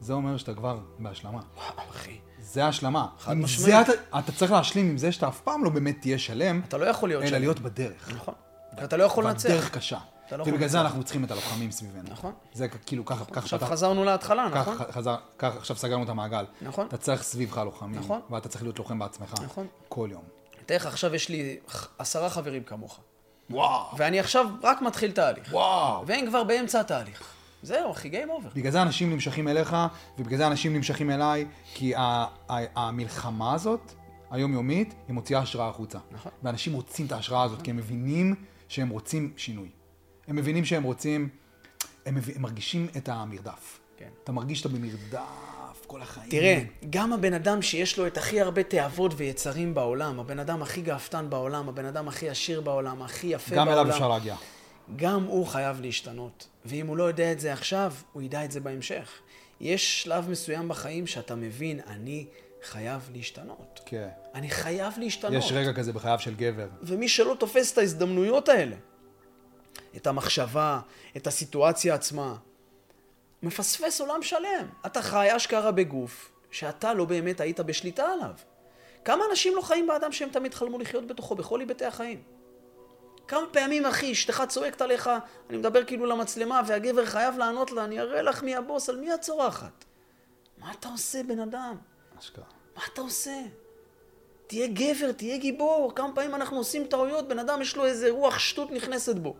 זה אומר שאתה כבר בהשלמה. וואו, אחי. זה ההשלמה. חד משמעית. אתה, אתה צריך להשלים עם זה שאתה אף פעם לא באמת תהיה שלם, אתה לא יכול להיות אלא שלם. להיות בדרך. נכון. אתה לא יכול לנצח. והדרך קשה. לא ובגלל זה לנצח. אנחנו צריכים את הלוחמים סביבנו. נכון. זה כאילו ככה, ככה עכשיו פתח- חזרנו להתחלה, ככה נכון? חזר, ככה עכשיו סגרנו את המעגל. נכון. אתה צריך סביבך לוחמים. נכון. ואתה צריך להיות לוחם בעצמך. נכון. כל יום. לך, עכשיו יש לי עשרה חברים כמוך. וואו. ואני עכשיו רק מתחיל תהליך. וואו. והם כבר באמצע התהליך. זהו, אחי, גיים אובר. בגלל זה אנשים נמשכים אליך, ובגלל זה אנשים נמשכים אליי, כי המלחמה הזאת, היומיומית, היא מוציאה השראה החוצה. נכון. ואנשים רוצים את ההשראה הזאת, כי הם מבינים שהם רוצים שינוי. הם מבינים שהם רוצים, הם, מב... הם מרגישים את המרדף. כן. אתה מרגיש שאתה במרדף כל החיים. תראה, גם הבן אדם שיש לו את הכי הרבה תאוות ויצרים בעולם, הבן אדם הכי גאוותן בעולם, הבן אדם הכי עשיר בעולם, הכי יפה גם בעולם, אליו אפשר להגיע. גם הוא חייב להשתנות. ואם הוא לא יודע את זה עכשיו, הוא ידע את זה בהמשך. יש שלב מסוים בחיים שאתה מבין, אני חייב להשתנות. כן. אני חייב להשתנות. יש רגע כזה בחייו של גבר. ומי שלא תופס את ההזדמנויות האלה, את המחשבה, את הסיטואציה עצמה, מפספס עולם שלם. אתה חי אשכרה בגוף שאתה לא באמת היית בשליטה עליו. כמה אנשים לא חיים באדם שהם תמיד חלמו לחיות בתוכו, בכל היבטי החיים? כמה פעמים, אחי, אשתך צועקת עליך, אני מדבר כאילו למצלמה, והגבר חייב לענות לה, אני אראה לך מי הבוס, על מי את צורחת? מה אתה עושה, בן אדם? אשכרה. מה אתה עושה? תהיה גבר, תהיה גיבור. כמה פעמים אנחנו עושים טעויות, בן אדם יש לו איזה רוח שטות נכנסת בו.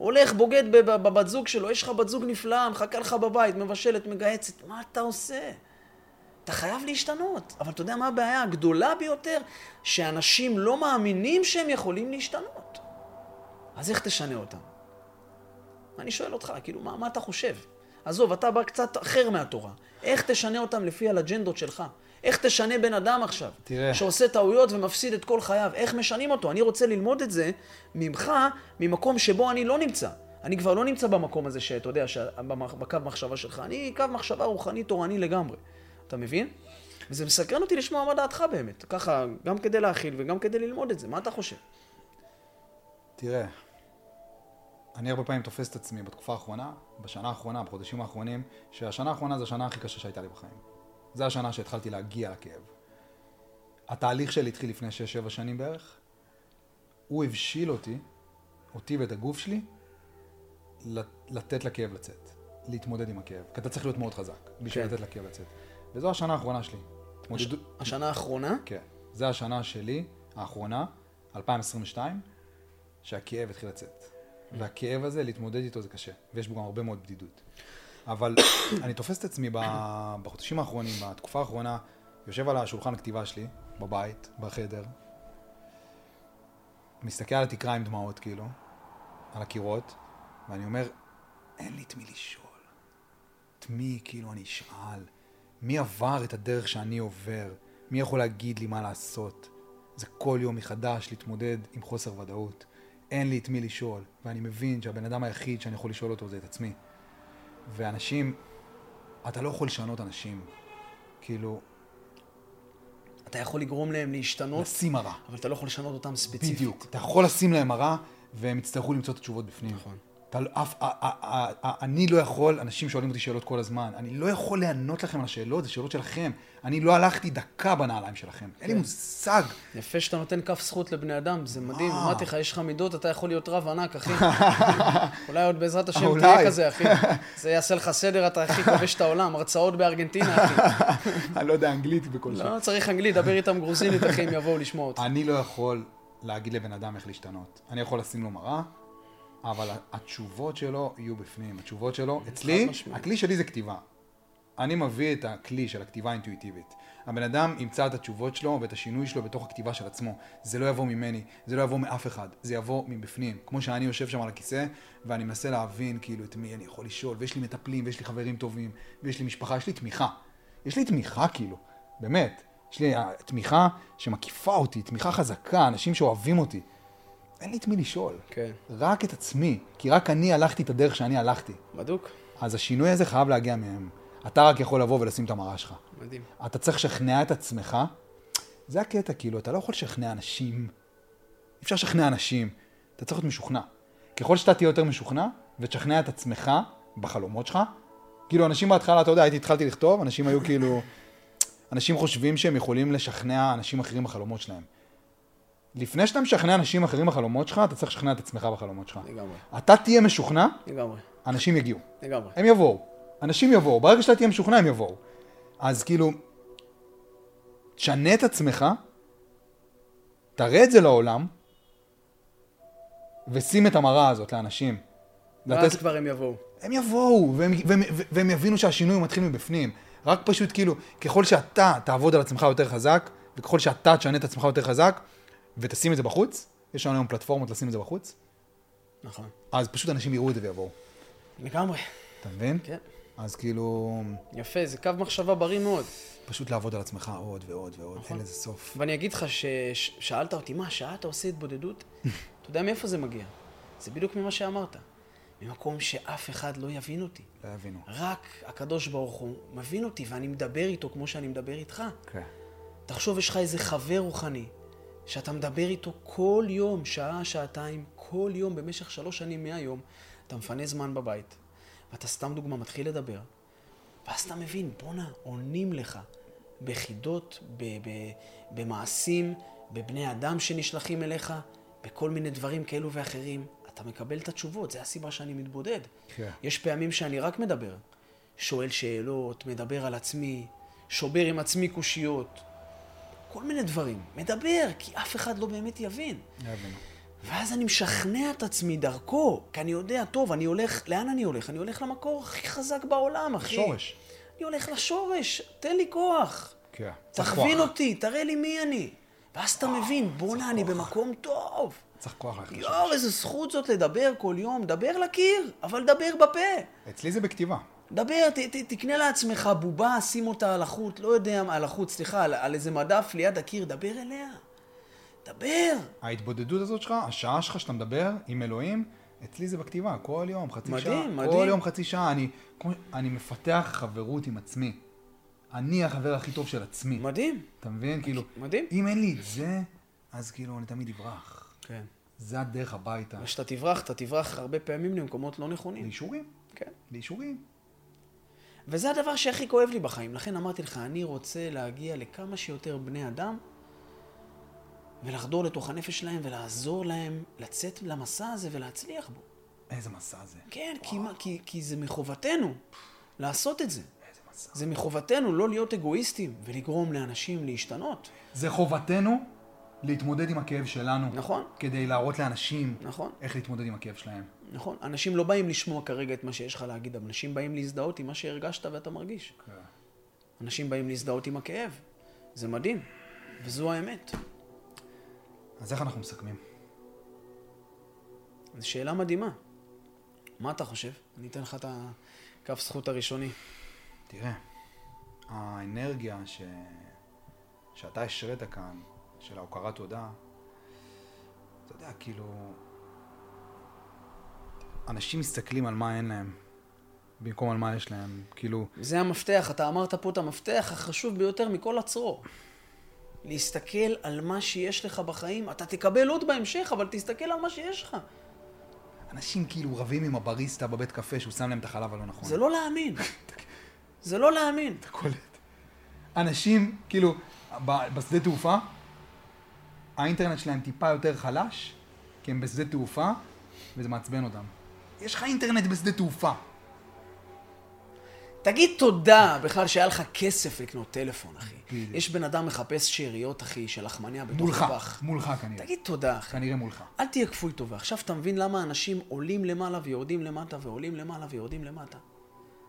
הולך, בוגד בבת זוג שלו, יש לך בת זוג נפלאה, מחכה לך בבית, מבשלת, מגהצת. מה אתה עושה? אתה חייב להשתנות. אבל אתה יודע מה הבעיה הגדולה ביותר? שאנשים לא מאמינים שהם יכולים להשתנות. אז איך תשנה אותם? אני שואל אותך, כאילו, מה, מה אתה חושב? עזוב, אתה בא קצת אחר מהתורה. איך תשנה אותם לפי הלג'נדות שלך? איך תשנה בן אדם עכשיו? תראה. שעושה טעויות ומפסיד את כל חייו. איך משנים אותו? אני רוצה ללמוד את זה ממך, ממקום שבו אני לא נמצא. אני כבר לא נמצא במקום הזה שאתה יודע, בקו מחשבה שלך. אני קו מחשבה רוחני תורני לגמרי. אתה מבין? וזה מסקרן אותי לשמוע מה דעתך באמת. ככה, גם כדי להכיל וגם כדי ללמוד את זה. מה אתה חושב? תראה, אני הרבה פעמים תופס את עצמי בתקופה האחרונה, בשנה האחרונה, בחודשים האחרונים, שהשנה האחרונה זו השנה הכי קשה שהייתה לי בחיים. זו השנה שהתחלתי להגיע לכאב. התהליך שלי התחיל לפני 6-7 שנים בערך. הוא הבשיל אותי, אותי ואת הגוף שלי, לת- לתת לכאב לצאת. להתמודד עם הכאב. כי אתה צריך להיות מאוד חזק בשביל כן. לתת לכאב לצאת. וזו השנה האחרונה שלי. התמודדות- השנה האחרונה? כן. זו השנה שלי, האחרונה, 2022, שהכאב התחיל לצאת. והכאב הזה, להתמודד איתו זה קשה, ויש בו גם הרבה מאוד בדידות. אבל אני תופס את עצמי בחודשים האחרונים, בתקופה האחרונה, יושב על השולחן הכתיבה שלי, בבית, בחדר, מסתכל על התקרה עם דמעות, כאילו, על הקירות, ואני אומר, אין לי את מי לשאול. את מי, כאילו, אני אשאל? מי עבר את הדרך שאני עובר? מי יכול להגיד לי מה לעשות? זה כל יום מחדש להתמודד עם חוסר ודאות. אין לי את מי לשאול, ואני מבין שהבן אדם היחיד שאני יכול לשאול אותו זה את עצמי. ואנשים, אתה לא יכול לשנות אנשים. כאילו, אתה יכול לגרום להם להשתנות, לשים מראה. אבל אתה לא יכול לשנות אותם ספציפית. בדיוק. אתה יכול לשים להם מראה, והם יצטרכו למצוא את התשובות בפנים. נכון. אתה, לא- אף, א, א, א, א, אני לא יכול, אנשים שואלים אותי שאלות כל הזמן, אני לא יכול לענות לכם על השאלות, זה שאלות שלכם. אני לא הלכתי דקה בנעליים שלכם. אין לי כן. מושג. יפה שאתה נותן כף זכות לבני אדם, זה מדהים. וואו. אמרתי לך, יש לך מידות, אתה יכול להיות רב ענק, אחי. אולי עוד בעזרת השם. תהיה כזה, אחי. זה יעשה לך סדר, אתה הכי כובש את העולם. הרצאות בארגנטינה, אחי. אני לא יודע אנגלית בכל לא צריך אנגלית, דבר איתם גרוזינית, אחי, הם יבואו לשמוע אותך. אני לא יכול להגיד לבן אדם איך להשתנות. אני יכול לשים לו מראה, אבל התשובות שלו יהיו בפנים. התשובות שלו, אצלי. הכלי שלי זה כתיבה. אני מביא את הכלי של הכתיבה האינטואיטיבית. הבן אדם ימצא את התשובות שלו ואת השינוי שלו בתוך הכתיבה של עצמו. זה לא יבוא ממני, זה לא יבוא מאף אחד, זה יבוא מבפנים. כמו שאני יושב שם על הכיסא, ואני מנסה להבין כאילו את מי אני יכול לשאול, ויש לי מטפלים, ויש לי חברים טובים, ויש לי משפחה, יש לי תמיכה. יש לי תמיכה כאילו, באמת. יש לי אה, תמיכה שמקיפה אותי, תמיכה חזקה, אנשים שאוהבים אותי. אין לי את מי לשאול. כן. רק את עצמי, כי רק אני הלכתי את הדרך שאני הלכתי. בדוק. אז השינוי הזה חייב להגיע מהם. אתה רק יכול לבוא ולשים את המראה שלך. מדהים. אתה צריך לשכנע את עצמך. זה הקטע, כאילו, אתה לא יכול לשכנע אנשים אי אפשר לשכנע אנשים. אתה צריך להיות משוכנע. ככל שאתה תהיה יותר משוכנע, ותשכנע את עצמך בחלומות שלך, כאילו אנשים בהתחלה, אתה יודע, הייתי התחלתי לכתוב, אנשים היו כאילו, אנשים חושבים שהם יכולים לשכנע אנשים אחרים בחלומות שלהם. לפני שאתה משכנע אנשים אחרים בחלומות שלך, אתה צריך לשכנע את עצמך בחלומות שלך. לגמרי, אתה תהיה משוכנע, לגמרי, אנשים יגיעו. לגמרי. הם יבואו. אנשים יבואו. ברגע שאתה תהיה משוכנע, הם יבואו. אז כאילו, תשנה את עצמך, תראה את זה לעולם, ושים את המראה הזאת לאנשים. ואז לתת- כבר הם יבואו. הם יבואו, והם, והם, והם יבינו שהשינוי מתחיל מבפנים. רק פשוט כאילו, ככל שאתה תעבוד על עצמך יותר חזק, וככל שאתה תשנה את עצמך יותר חזק, ותשים את זה בחוץ, יש לנו היום פלטפורמות לשים את זה בחוץ, נכון. אז פשוט אנשים יראו את זה ויבואו. לגמרי, אתה מבין? כן. אז כאילו, יפה, זה קו מחשבה בריא מאוד. פשוט לעבוד על עצמך עוד ועוד ועוד, נכון. אין לזה סוף. ואני אגיד לך ששאלת אותי, מה, שעה אתה עושה התבודדות? אתה יודע מאיפה זה מגיע? זה בדיוק ממה שאמרת. ממקום שאף אחד לא יבין אותי. לא יבינו. רק הקדוש ברוך הוא מבין אותי, ואני מדבר איתו כמו שאני מדבר איתך. כן. תחשוב, יש לך איזה חבר רוחני, שאתה מדבר איתו כל יום, שעה, שעתיים, כל יום, במשך שלוש שנים מהיום, אתה מפנה זמן בבית, ואתה סתם דוגמה מתחיל לדבר, ואז אתה מבין, בואנה, עונים לך בחידות, ב- ב- במעשים, בבני אדם שנשלחים אליך, בכל מיני דברים כאלו ואחרים. אתה מקבל את התשובות, זו הסיבה שאני מתבודד. כן. יש פעמים שאני רק מדבר, שואל שאלות, מדבר על עצמי, שובר עם עצמי קושיות, כל מיני דברים. מדבר, כי אף אחד לא באמת יבין. יבינו. ואז אני משכנע את עצמי דרכו, כי אני יודע, טוב, אני הולך, לאן אני הולך? אני הולך למקור הכי חזק בעולם, אחי. שורש. אני הולך לשורש, תן לי כוח. כן. תכווין כוח. אותי, תראה לי מי אני. ואז אתה מבין, בואנה, אני במקום טוב. צריך כוח ללכת לשורש. יואו, איזה זכות זאת לדבר כל יום. דבר לקיר, אבל דבר בפה. אצלי זה בכתיבה. דבר, ת, ת, תקנה לעצמך בובה, שים אותה על החוט, לא יודע, על החוט, סליחה, על, על איזה מדף ליד הקיר, דבר אליה. דבר. ההתבודדות הזאת שלך, השעה שלך שאתה מדבר עם אלוהים, אצלי זה בכתיבה, כל יום, חצי מדהים, שעה. מדהים. כל יום חצי שעה, אני, כמו, אני מפתח חברות עם עצמי. אני החבר הכי טוב של עצמי. מדהים. אתה מבין? כאילו, מדהים. אם אין לי את זה, אז כאילו אני תמיד אברח. כן. זה הדרך הביתה. וכשאתה תברח, אתה תברח הרבה פעמים למקומות לא נכונים. לאישורים. כן. לאישורים. וזה הדבר שהכי כואב לי בחיים. לכן אמרתי לך, אני רוצה להגיע לכמה שיותר בני אדם, ולחדור לתוך הנפש שלהם ולעזור להם לצאת למסע הזה ולהצליח בו. איזה מסע זה. כן, כי, כי, כי זה מחובתנו לעשות את זה. איזה מסע. זה מחובתנו לא להיות אגואיסטים ולגרום לאנשים להשתנות. זה חובתנו להתמודד עם הכאב שלנו. נכון. כדי להראות לאנשים נכון, איך להתמודד עם הכאב שלהם. נכון. אנשים לא באים לשמוע כרגע את מה שיש לך להגיד, אבל אנשים באים להזדהות עם מה שהרגשת ואתה מרגיש. כן. אנשים באים להזדהות עם הכאב. זה מדהים, וזו האמת. אז איך אנחנו מסכמים? זו שאלה מדהימה. מה אתה חושב? אני אתן לך את הכף זכות הראשוני. תראה, האנרגיה ש... שאתה השרית כאן, של ההוקרת תודה, אתה יודע, כאילו... אנשים מסתכלים על מה אין להם, במקום על מה יש להם. כאילו, זה המפתח, אתה אמרת פה את המפתח החשוב ביותר מכל הצרור. להסתכל על מה שיש לך בחיים. אתה תקבל עוד בהמשך, אבל תסתכל על מה שיש לך. אנשים כאילו רבים עם הבריסטה בבית קפה שהוא שם להם את החלב הלא נכון. זה לא להאמין. זה לא להאמין. אתה קולט. אנשים, כאילו, בשדה תעופה, האינטרנט שלהם טיפה יותר חלש, כי הם בשדה תעופה, וזה מעצבן אותם. יש לך אינטרנט בשדה תעופה. תגיד תודה בכלל שהיה לך כסף לקנות טלפון, אחי. בדיוק. יש בן אדם מחפש שאריות, אחי, של לחמניה בתוך מולך, הפח. מולך כנראה. תגיד תודה, אחי. כנראה מולך. אל תהיה כפוי טובה. עכשיו אתה מבין למה אנשים עולים למעלה ויורדים למטה ועולים למעלה ויורדים למטה.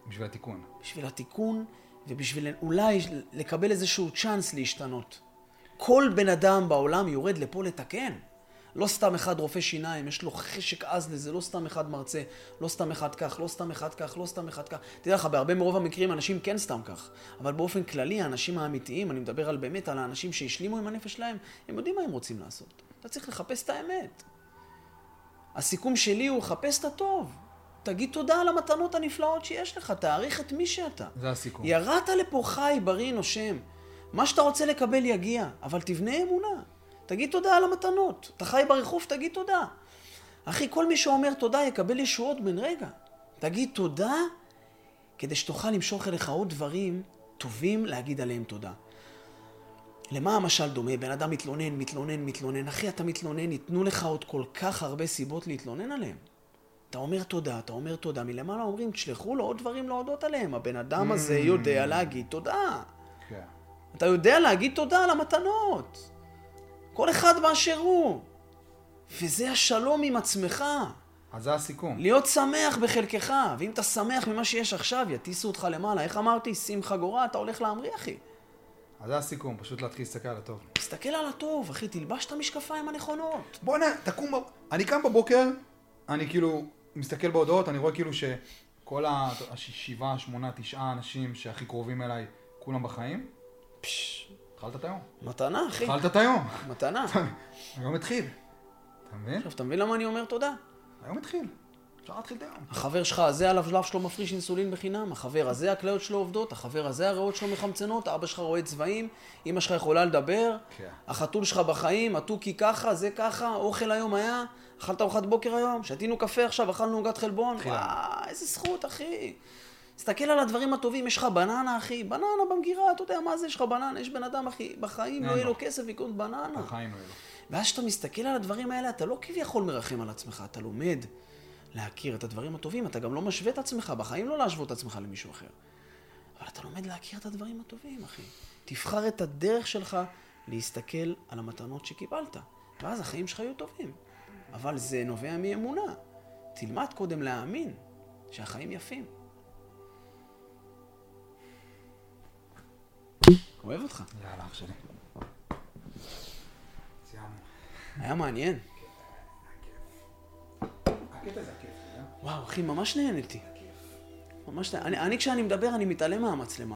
בשביל התיקון. בשביל התיקון ובשביל אולי לקבל איזשהו צ'אנס להשתנות. כל בן אדם בעולם יורד לפה לתקן. לא סתם אחד רופא שיניים, יש לו חשק עז לזה, לא סתם אחד מרצה, לא סתם אחד כך, לא סתם אחד כך, לא סתם אחד כך. תדע לך, בהרבה מרוב המקרים אנשים כן סתם כך. אבל באופן כללי, האנשים האמיתיים, אני מדבר על באמת על האנשים שהשלימו עם הנפש שלהם, הם יודעים מה הם רוצים לעשות. אתה צריך לחפש את האמת. הסיכום שלי הוא חפש את הטוב. תגיד תודה על המתנות הנפלאות שיש לך, תעריך את מי שאתה. זה הסיכום. ירדת לפה חי, בריא, נושם. מה שאתה רוצה לקבל יגיע, אבל תבנה אמונה. תגיד תודה על המתנות. אתה חי ברחוב, תגיד תודה. אחי, כל מי שאומר תודה יקבל ישועות בן רגע. תגיד תודה כדי שתוכל למשוך אליך עוד דברים טובים להגיד עליהם תודה. למה המשל דומה? בן אדם מתלונן, מתלונן, מתלונן. אחי, אתה מתלונן, ייתנו לך עוד כל כך הרבה סיבות להתלונן עליהם. אתה אומר תודה, אתה אומר תודה. מלמעלה אומרים, תשלחו לו עוד דברים להודות עליהם. הבן אדם הזה Mm. יודע להגיד תודה. כן. אתה יודע להגיד תודה על המתנות. כל אחד באשר הוא. וזה השלום עם עצמך. אז זה הסיכום. להיות שמח בחלקך, ואם אתה שמח ממה שיש עכשיו, יטיסו אותך למעלה. איך אמרתי? שים חגורה, אתה הולך להמריא, אחי. אז זה הסיכום, פשוט להתחיל להסתכל על הטוב. תסתכל על הטוב, אחי, תלבש את המשקפיים הנכונות. בוא'נה, תקום, אני קם בבוקר, אני כאילו מסתכל בהודעות, אני רואה כאילו שכל השבעה, שמונה, תשעה אנשים שהכי קרובים אליי, כולם בחיים. פשש, התחלת את היום. מתנה, אחי. התחלת את היום. מתנה. היום התחיל. אתה מבין? עכשיו, אתה מבין למה אני אומר תודה? היום התחיל. אפשר להתחיל את היום. החבר שלך הזה, הלבלב שלו מפריש אינסולין בחינם, החבר הזה, הכליות שלו עובדות, החבר הזה, הריאות שלו מחמצנות, אבא שלך רואה צבעים, אמא שלך יכולה לדבר, כן. החתול שלך בחיים, התוכי ככה, זה ככה, אוכל היום היה, אכלת ארוחת בוקר היום, שתינו קפה עכשיו, אכלנו עוגת חלבון, וואי, איזה זכות, אחי. תסתכל על הדברים הטובים, יש לך בננה, אחי, בננה במגירה, אתה יודע מה זה, יש לך בננה, יש בן אדם, אחי, בחיים לא יהיה. לו כסף לקנות בננה. בחיים לא יהיה לו. ואז כשאתה מסתכל על הדברים האלה, אתה לא כביכול מרחם על עצמך, אתה לומד להכיר את הדברים הטובים, אתה גם לא משווה את עצמך, בחיים לא להשוות את עצמך למישהו אחר. אבל אתה לומד להכיר את הדברים הטובים, אחי. תבחר את הדרך שלך להסתכל על המתנות שקיבלת, ואז החיים שלך יהיו טובים. אבל זה נובע מאמונה. תלמד קודם להאמין שהחיים יפים. אוהב אותך. יאללה, אח שלי. היה מעניין. וואו, אחי, ממש נהניתי. ממש. אני, אני כשאני מדבר, אני מתעלם מהמצלמה.